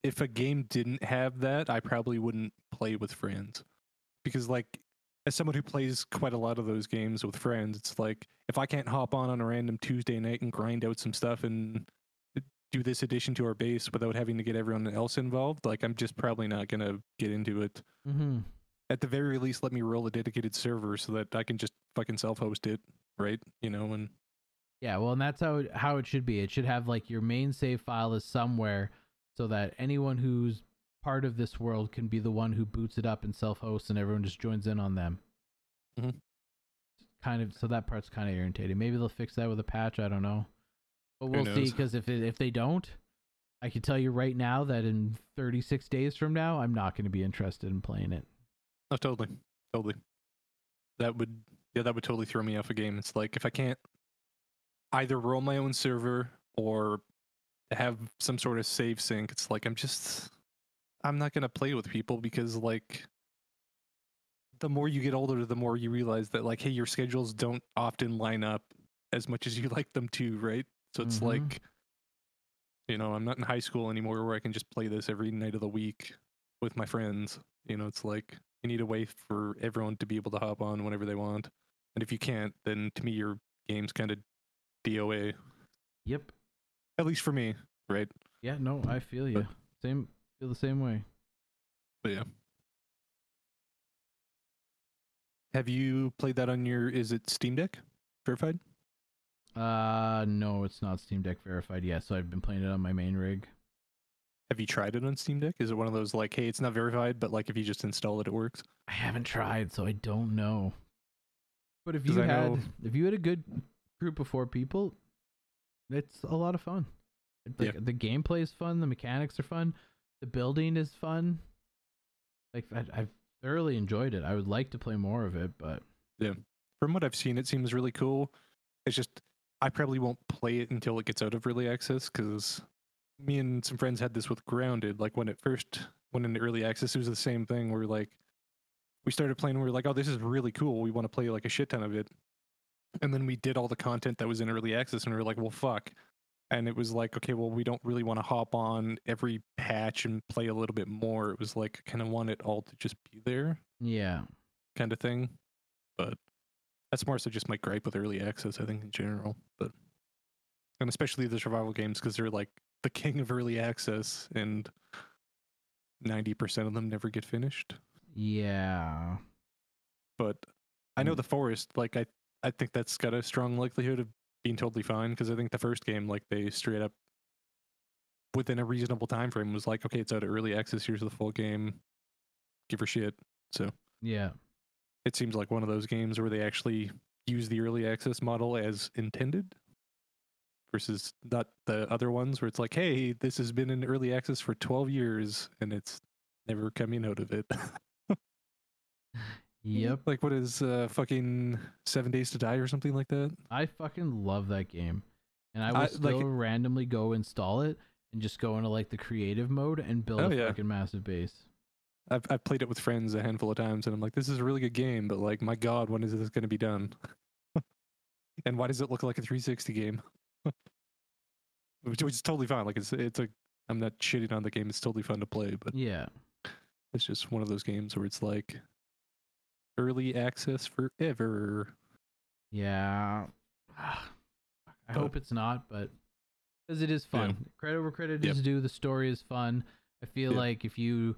if a game didn't have that, I probably wouldn't play with friends. Because like as someone who plays quite a lot of those games with friends, it's like if I can't hop on on a random Tuesday night and grind out some stuff and do this addition to our base without having to get everyone else involved, like I'm just probably not going to get into it. mm-hmm. At the very least let me roll a dedicated server so that I can just fucking self-host it, right? You know, and Yeah, well, and that's how it, how it should be. It should have like your main save file is somewhere, so that anyone who's part of this world can be the one who boots it up and self-hosts, and everyone just joins in on them. Mhm. Kind of. So that part's kind of irritating. Maybe they'll fix that with a patch. I don't know, but we'll see. Because if it, if they don't, I can tell you right now that in 36 days from now, I'm not going to be interested in playing it. Oh, totally, totally. That would, yeah, that would totally throw me off a game. It's like if I can't either roll my own server or have some sort of save sync, it's like I'm just, I'm not gonna play with people because like, the more you get older, the more you realize that like, hey, your schedules don't often line up as much as you like them to, right? So it's Mhm. like, you know, I'm not in high school anymore where I can just play this every night of the week with my friends. You know, it's like you need a way for everyone to be able to hop on whenever they want. And if you can't, then to me your game's kind of DOA. Yep. At least for me, right? Yeah. No, I feel you. Same. Feel the same way. But yeah. Have you played that on your is it Steam Deck? Verified? Uh, no, it's not Steam Deck verified yet. So I've been playing it on my main rig. Have you tried it on Steam Deck? Is it one of those like, hey, it's not verified, but like if you just install it, it works? I haven't tried, so I don't know. But if you had know- if you had a good group of four people, it's a lot of fun. Yeah. The gameplay is fun, the mechanics are fun, the building is fun. Like I, I've thoroughly enjoyed it. I would like to play more of it, but yeah, From what I've seen, it seems really cool. It's just I probably won't play it until it gets out of early access because me and some friends had this with Grounded. Like when it first went into early access, it was the same thing. Where like we started playing, we were like, "Oh, this is really cool. We want to play like a shit ton of it." And then we did all the content that was in early access, and we were like, "Well, fuck." And it was like, okay, well, we don't really want to hop on every patch and play a little bit more. It was like, kind of want it all to just be there yeah. kind of thing. But that's more so just my gripe with early access, I think, in general. But and especially the survival games because they're like the king of early access, and ninety percent of them never get finished. Yeah. But I know the forest, like I, I think that's got a strong likelihood of being totally fine because I think the first game, like they straight up within a reasonable time frame was like, okay, it's out of early access. Here's the full game. Give her shit. So Yeah. it seems like one of those games where they actually use the early access model as intended versus not the other ones where it's like hey this has been in early access for 12 years and it's never coming out of it Yep. like what is uh fucking seven days to die or something like that I fucking love that game. And I will I- like- randomly go install it and just go into like the creative mode and build Oh, a yeah. fucking massive base. I've I've played it with friends a handful of times, and I'm like, this is a really good game, but like, my god, when is this going to be done? and why does it look like a 360 game? which, which is totally fine. Like it's it's a I'm not shitting on the game. It's totally fun to play, but Yeah. it's just one of those games where it's like early access forever. Yeah. I hope it's not, but because it is Yeah. fun. Credit where credit Yep. is due. The story is fun. I feel Yeah. like if you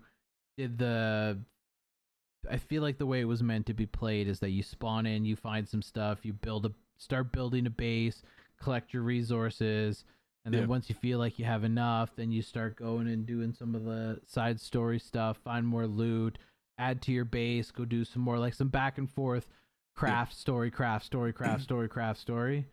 did the, I feel like the way it was meant to be played is that you spawn in, you find some stuff, you build a, start building a base, collect your resources, and then Yeah. once you feel like you have enough, then you start going and doing some of the side story stuff, find more loot, add to your base, go do some more like some back and forth craft story, craft story, craft story, craft story.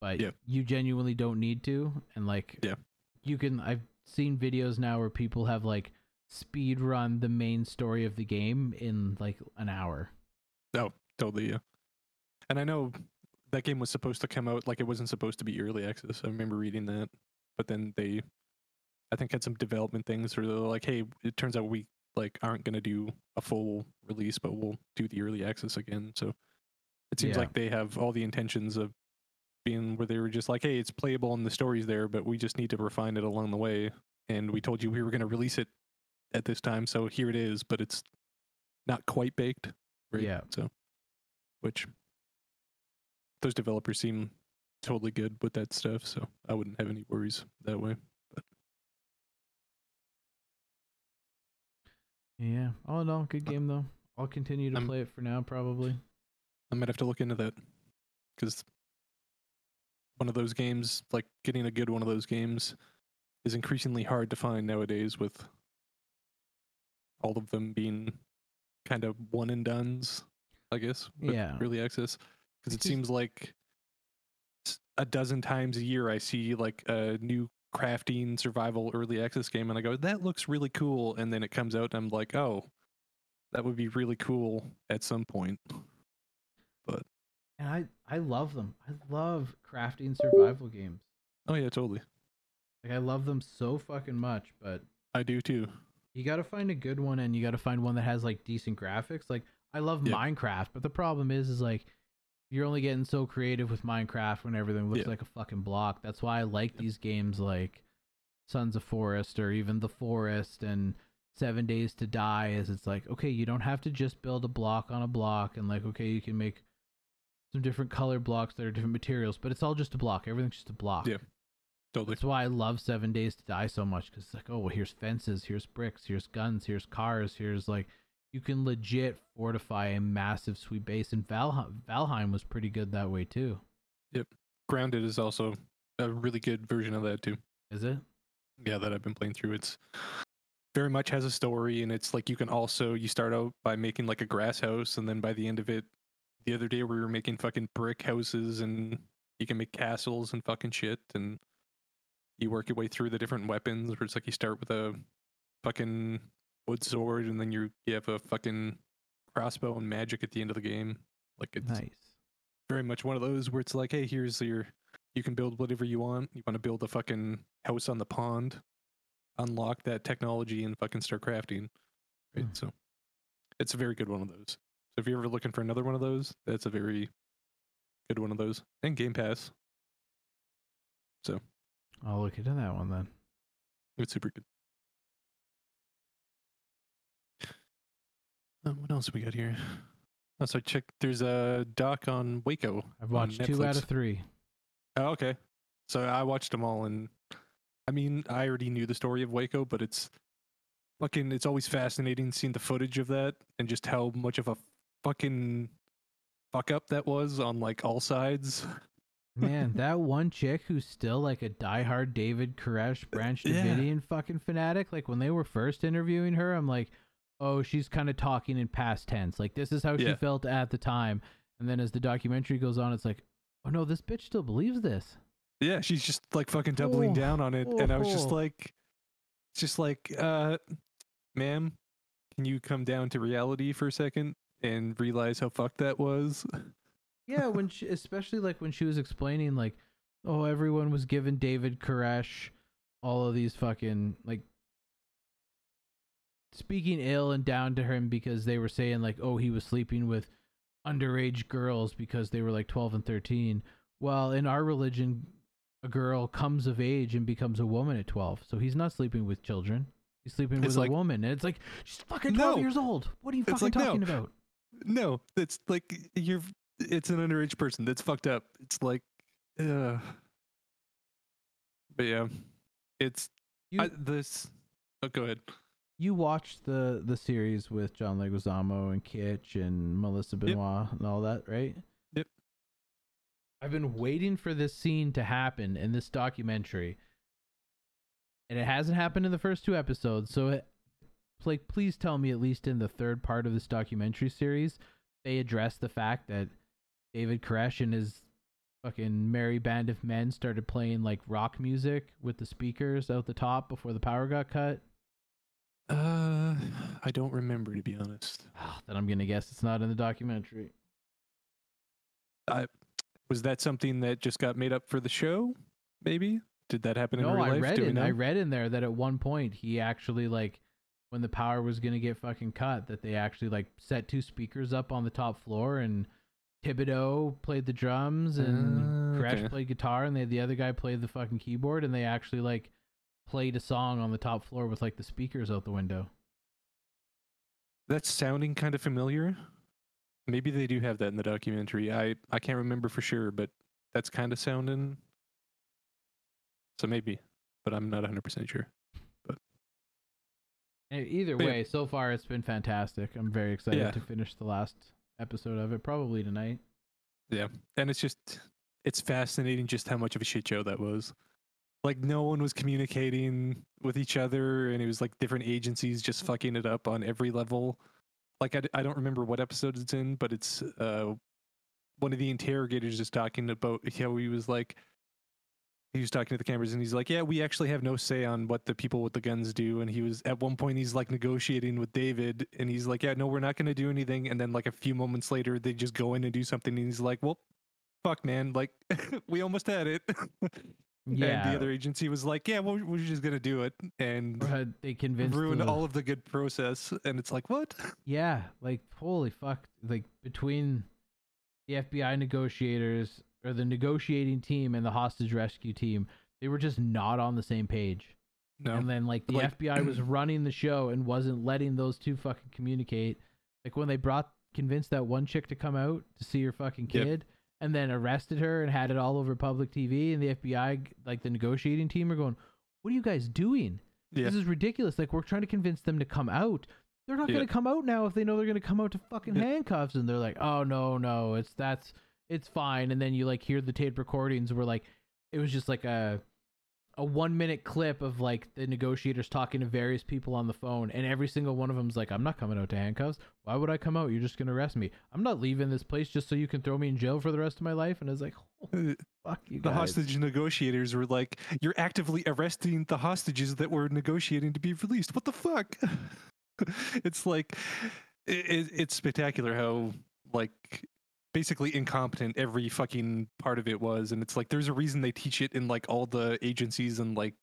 But Yeah. you genuinely don't need to, and like Yeah. you can. I've seen videos now where people have like speed run the main story of the game in like an hour. Oh, totally, yeah. And I know that game was supposed to come out like it wasn't supposed to be early access. I remember reading that, but then they, I think, had some development things where they're like, "Hey, it turns out we like aren't gonna do a full release, but we'll do the early access again." So it seems Yeah. like they have all the intentions of being where they were just like, "Hey, it's playable and the story's there, but we just need to refine it along the way." And we told you we were gonna release it at this time, so here it is, but it's not quite baked, right? Yeah. So, which those developers seem totally good with that stuff, so I wouldn't have any worries that way. Yeah. All in all, good uh, game though. I'll continue to I'm- play it for now, probably. I might have to look into that because one of those games, like getting a good one of those games, is increasingly hard to find nowadays. With all of them being kind of one and duns, I guess. Yeah. Early access, because it seems like a dozen times a year I see like a new crafting survival early access game, and I go, "That looks really cool," and then it comes out, and I'm like, "Oh." That would be really cool at some point. But and I I love them. I love crafting survival games. Oh yeah, totally. Like I love them so fucking much, but I do too. you got to find a good one and you got to find one that has like decent graphics. Like I love. Minecraft, but the problem is is like you're only getting so creative with Minecraft when everything looks Yeah. like a fucking block. That's why I like these games like Sons of Forest or even The Forest and 7 Days to Die is it's like okay, you don't have to just build a block on a block and like okay, you can make some different color blocks that are different materials, but it's all just a block. Everything's just a block. Yeah. Totally. That's why I love Seven Days to Die so much because it's like, oh, well, here's fences, here's bricks, here's guns, here's cars, here's like, you can legit fortify a massive sweet base. And Valheim, Valheim was pretty good that way too. Yep. Grounded is also a really good version of that too. Is it? Yeah, that I've been playing through. It's very much has a story, and it's like you can also you start out by making like a grass house, and then by the end of it, the other day we were making fucking brick houses, and you can make castles and fucking shit, and you work your way through the different weapons. Where it's like you start with a fucking wood sword, and then you you have a fucking crossbow and magic at the end of the game. Like it's Nice. very much one of those where it's like, hey, here's your, you can build whatever you want. You want to build a fucking house on the pond, unlock that technology and fucking start crafting. Right. Hmm. So it's a very good one of those. So if you're ever looking for another one of those, that's a very good one of those. And Game Pass. So I'll look into that one then. It's super good. Um, what else we got here? Oh, so I checked. There's a doc on Waco. I've watched two out of three. Oh, okay. So I watched them all, and I mean, I already knew the story of Waco, but it's fucking. It's always fascinating seeing the footage of that and just how much of a fucking fuck up that was on like all sides. Man, that one chick who's still like a diehard David Koresh Branch Yeah. Davidian fucking fanatic. Like when they were first interviewing her, I'm like, oh, she's kind of talking in past tense. Like this is how she felt at the time. And then as the documentary goes on, it's like, oh no, this bitch still believes this. Yeah, she's just like fucking doubling Oh, down on it, and I was just oh. like, just like, uh, ma'am, can you come down to reality for a second and realize how fucked that was? Yeah, when she, especially like when she was explaining like, oh, everyone was given David Koresh all of these fucking like speaking ill and down to him because they were saying like, oh, he was sleeping with underage girls because they were like 12 and 13. Well, in our religion, a girl comes of age and becomes a woman at 12. So he's not sleeping with children. He's sleeping It's with like- a woman. And it's like, she's fucking 12 No. years old. What are you fucking like, no. talking about? No, it's like you're. It's an underage person. That's fucked up. It's like, uh. But yeah, it's You, I, this. Oh, go ahead. You watched the, the series with John Leguizamo and Kitsch and Melissa Benoist and all that, right? Yep. I've been waiting for this scene to happen in this documentary, and it hasn't happened in the first two episodes. So, it, like, please tell me at least in the third part of this documentary series, they address the fact that David Koresh and his fucking merry band of men started playing like rock music with the speakers out the top before the power got cut. Uh, I don't remember to be honest. Ah, then I'm gonna guess it's not in the documentary. I was that something that just got made up for the show? Maybe did that happen in real I life? read in I read in there that at one point he actually like when the power was gonna get fucking cut, that they actually like set two speakers up on the top floor and Thibodeau played the drums and Ah, Koresh okay. played guitar and they the other guy played the fucking keyboard and they actually like played a song on the top floor with like the speakers out the window. That's sounding kind of familiar. Maybe they do have that in the documentary. I I can't remember for sure, but that's kind of sounding. So maybe, but I'm not 100% sure. E- Either But yeah. way, so far it's been fantastic. I'm very excited Yeah. to finish the last episode of it, probably tonight. Yeah, and it's just it's fascinating just how much of a shit show that was. Like no one was communicating with each other, and it was like different agencies just fucking it up on every level. Like i, I don't remember what episode it's in, but it's uh one of the interrogators is talking about how he was like he was talking to the cameras and he's like, "Yeah, we actually have no say on what the people with the guns do." And he was at one point he's like negotiating with David, and he's like, "Yeah, no, we're not going to do anything." And then like a few moments later, they just go in and do something, and he's like, "Well, fuck, man, like we almost had it." Yeah, And the other agency was like, "Yeah, well, we're just gonna do it and uh, they convinced ruin the- all of the good process." And it's like, what? Yeah, like holy fuck! Like between the FBI negotiators or the negotiating team and the hostage rescue team, they were just not on the same page. No, And then like the Like- FBI was running the show and wasn't letting those two fucking communicate. Like when they brought convinced that one chick to come out to see her fucking Yep. And then arrested her and had it all over public TV and the FBI like the negotiating team are going, "What are you guys doing? yeah, This is ridiculous. Like we're trying to convince them to come out. They're not Yeah. going to come out now if they know they're going to come out to fucking handcuffs. And they're like, oh no, no, it's that's it's fine. And then you like hear the tape recordings where like it was just like a a one minute clip of like the negotiators talking to various people on the phone, and every single one of them's like, I'm not coming out to handcuffs. Why would I come out? You're just going to arrest me. I'm not leaving this place just so you can throw me in jail for the rest of my life. And I was like, oh, fuck you the guys. hostage negotiators were like, "You're actively arresting the hostages that were negotiating to be released." What the fuck? it's like, it, it's spectacular how like basically incompetent every fucking part of it was, and it's like there's a reason they teach it in like all the agencies and like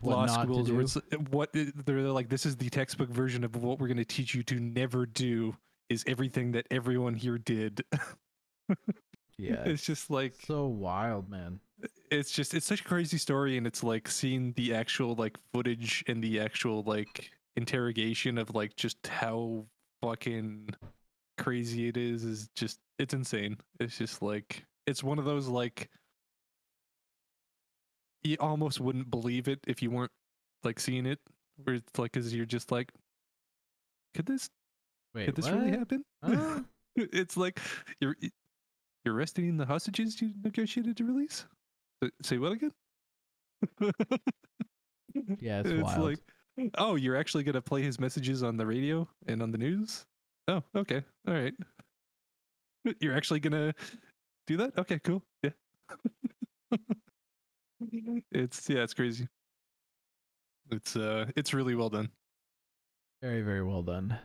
What law schools where it's uh, what they're like this is the textbook version of what we're going to teach you to never do is everything that everyone here did Yeah. it's just like so wild, man. it's just it's such a crazy story and it's like seeing the actual like footage and the actual like interrogation of like just how fucking crazy it is is just it's insane it's just like it's one of those like you almost wouldn't believe it if you weren't like seeing it where it's like cuz you're just like could this Wait, could this what? really happen Huh? it's like you're you're arresting the hostages you negotiated to release. Uh, Say what again? Yeah, it's wild. like, oh, you're actually gonna play his messages on the radio and on the news. Oh, okay, all right. You're actually gonna do that? Okay, cool. Yeah. it's yeah, it's crazy. It's uh, it's really well done. Very, very well done.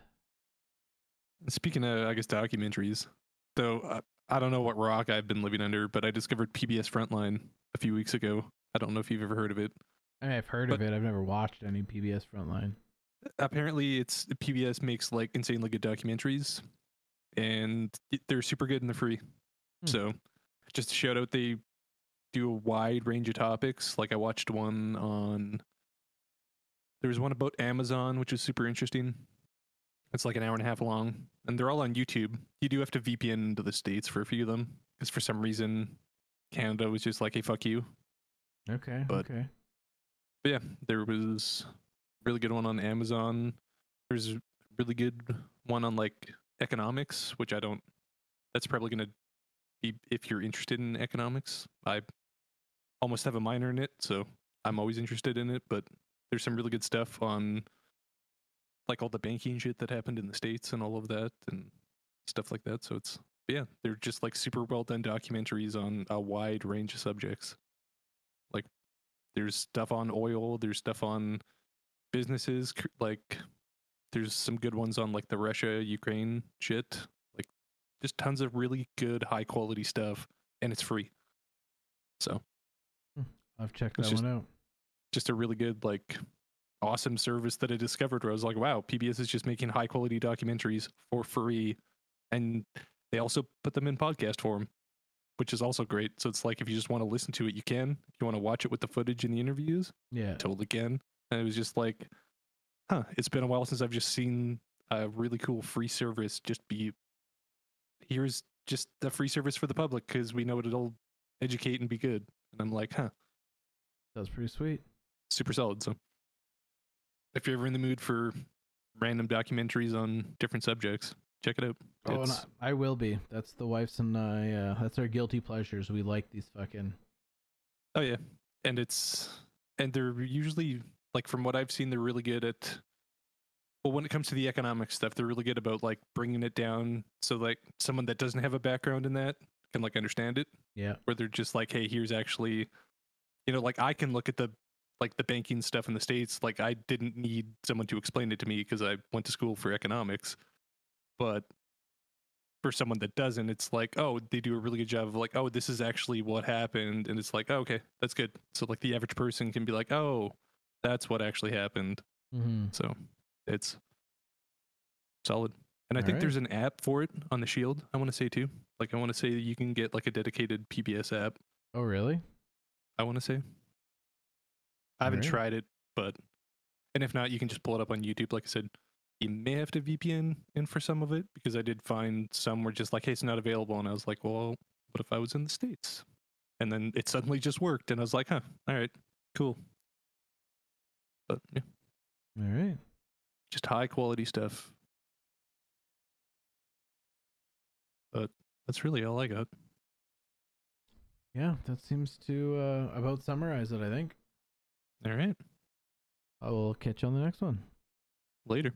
Speaking of, I guess documentaries, though, uh, I don't know what rock I've been living under, but I discovered PBS Frontline a few weeks ago. I don't know if you've ever heard of it. I mean, I've heard of it. I've never watched any PBS Frontline. Apparently it's PBS makes like insanely good documentaries, and they're super good and they're free. Hmm. So, just a shout out, they do a wide range of topics. Like I watched one on. There was one about Amazon, which is super interesting. It's like an hour and a half long, and they're all on YouTube. You do have to VPN into the states for a few of them, because for some reason, Canada was just like, "Hey, fuck you." Okay. But- okay. But yeah, there was really good one on Amazon. There's a really good one on like economics, which I don't. That's probably gonna be if you're interested in economics. I almost have a minor in it, so I'm always interested in it. But there's some really good stuff on like all the banking shit that happened in the states and all of that and stuff like that. So it's yeah, they're just like super well done documentaries on a wide range of subjects. Like there's stuff on oil, there's stuff on businesses, like there's some good ones on like the Russia Ukraine shit. Like just tons of really good high quality stuff and it's free. So, hmm. I've checked that just- one out. just a really good like awesome service that I discovered where I was like, wow, PBS is just making high quality documentaries for free and they also put them in podcast form, which is also great. So it's like if you just want to listen to it, you can. If you want to watch it with the footage and the interviews, Yeah. totally can. And it was just like, huh, it's been a while since I've just seen a really cool free service just be here's just the free service for the public because we know it'll educate and be good. And I'm like, huh, That's pretty sweet. super solid. So if you're ever in the mood for random documentaries on different subjects, check it out. Oh, and I, I will be. That's the wife's and I. Uh, that's our guilty pleasures. We like these fucking. Oh yeah, and it's and they're usually like from what I've seen, they're really good at. Well, when it comes to the economic stuff, they're really good about like bringing it down so like someone that doesn't have a background in that can like understand it. Yeah. Where they're just like, hey, here's actually, you know, like I can look at the like the banking stuff in the states. Like I didn't need someone to explain it to me because I went to school for economics, but for someone that doesn't, it's like, oh, they do a really good job of like, oh, this is actually what happened, and it's like, oh, okay, that's good. So like the average person can be like, oh, that's what actually happened. Mm-hmm. So it's solid. And I think Alright. there's an app for it on the Shield. I want to say too. Like I want to say that you can get like a dedicated PBS app. Oh, really? I want to say. I haven't Alright. tried it, but and if not, you can just pull it up on YouTube. Like I said, you may have to VPN in for some of it because I did find some were just like, hey, it's not available, and I was like, well, what if I was in the states? And then it suddenly just worked, and I was like, huh, all right, cool. But yeah, All right. just high quality stuff. But that's really all I got. Yeah, that seems to uh, about summarize it. I think. All right, I will catch you on the next one. later.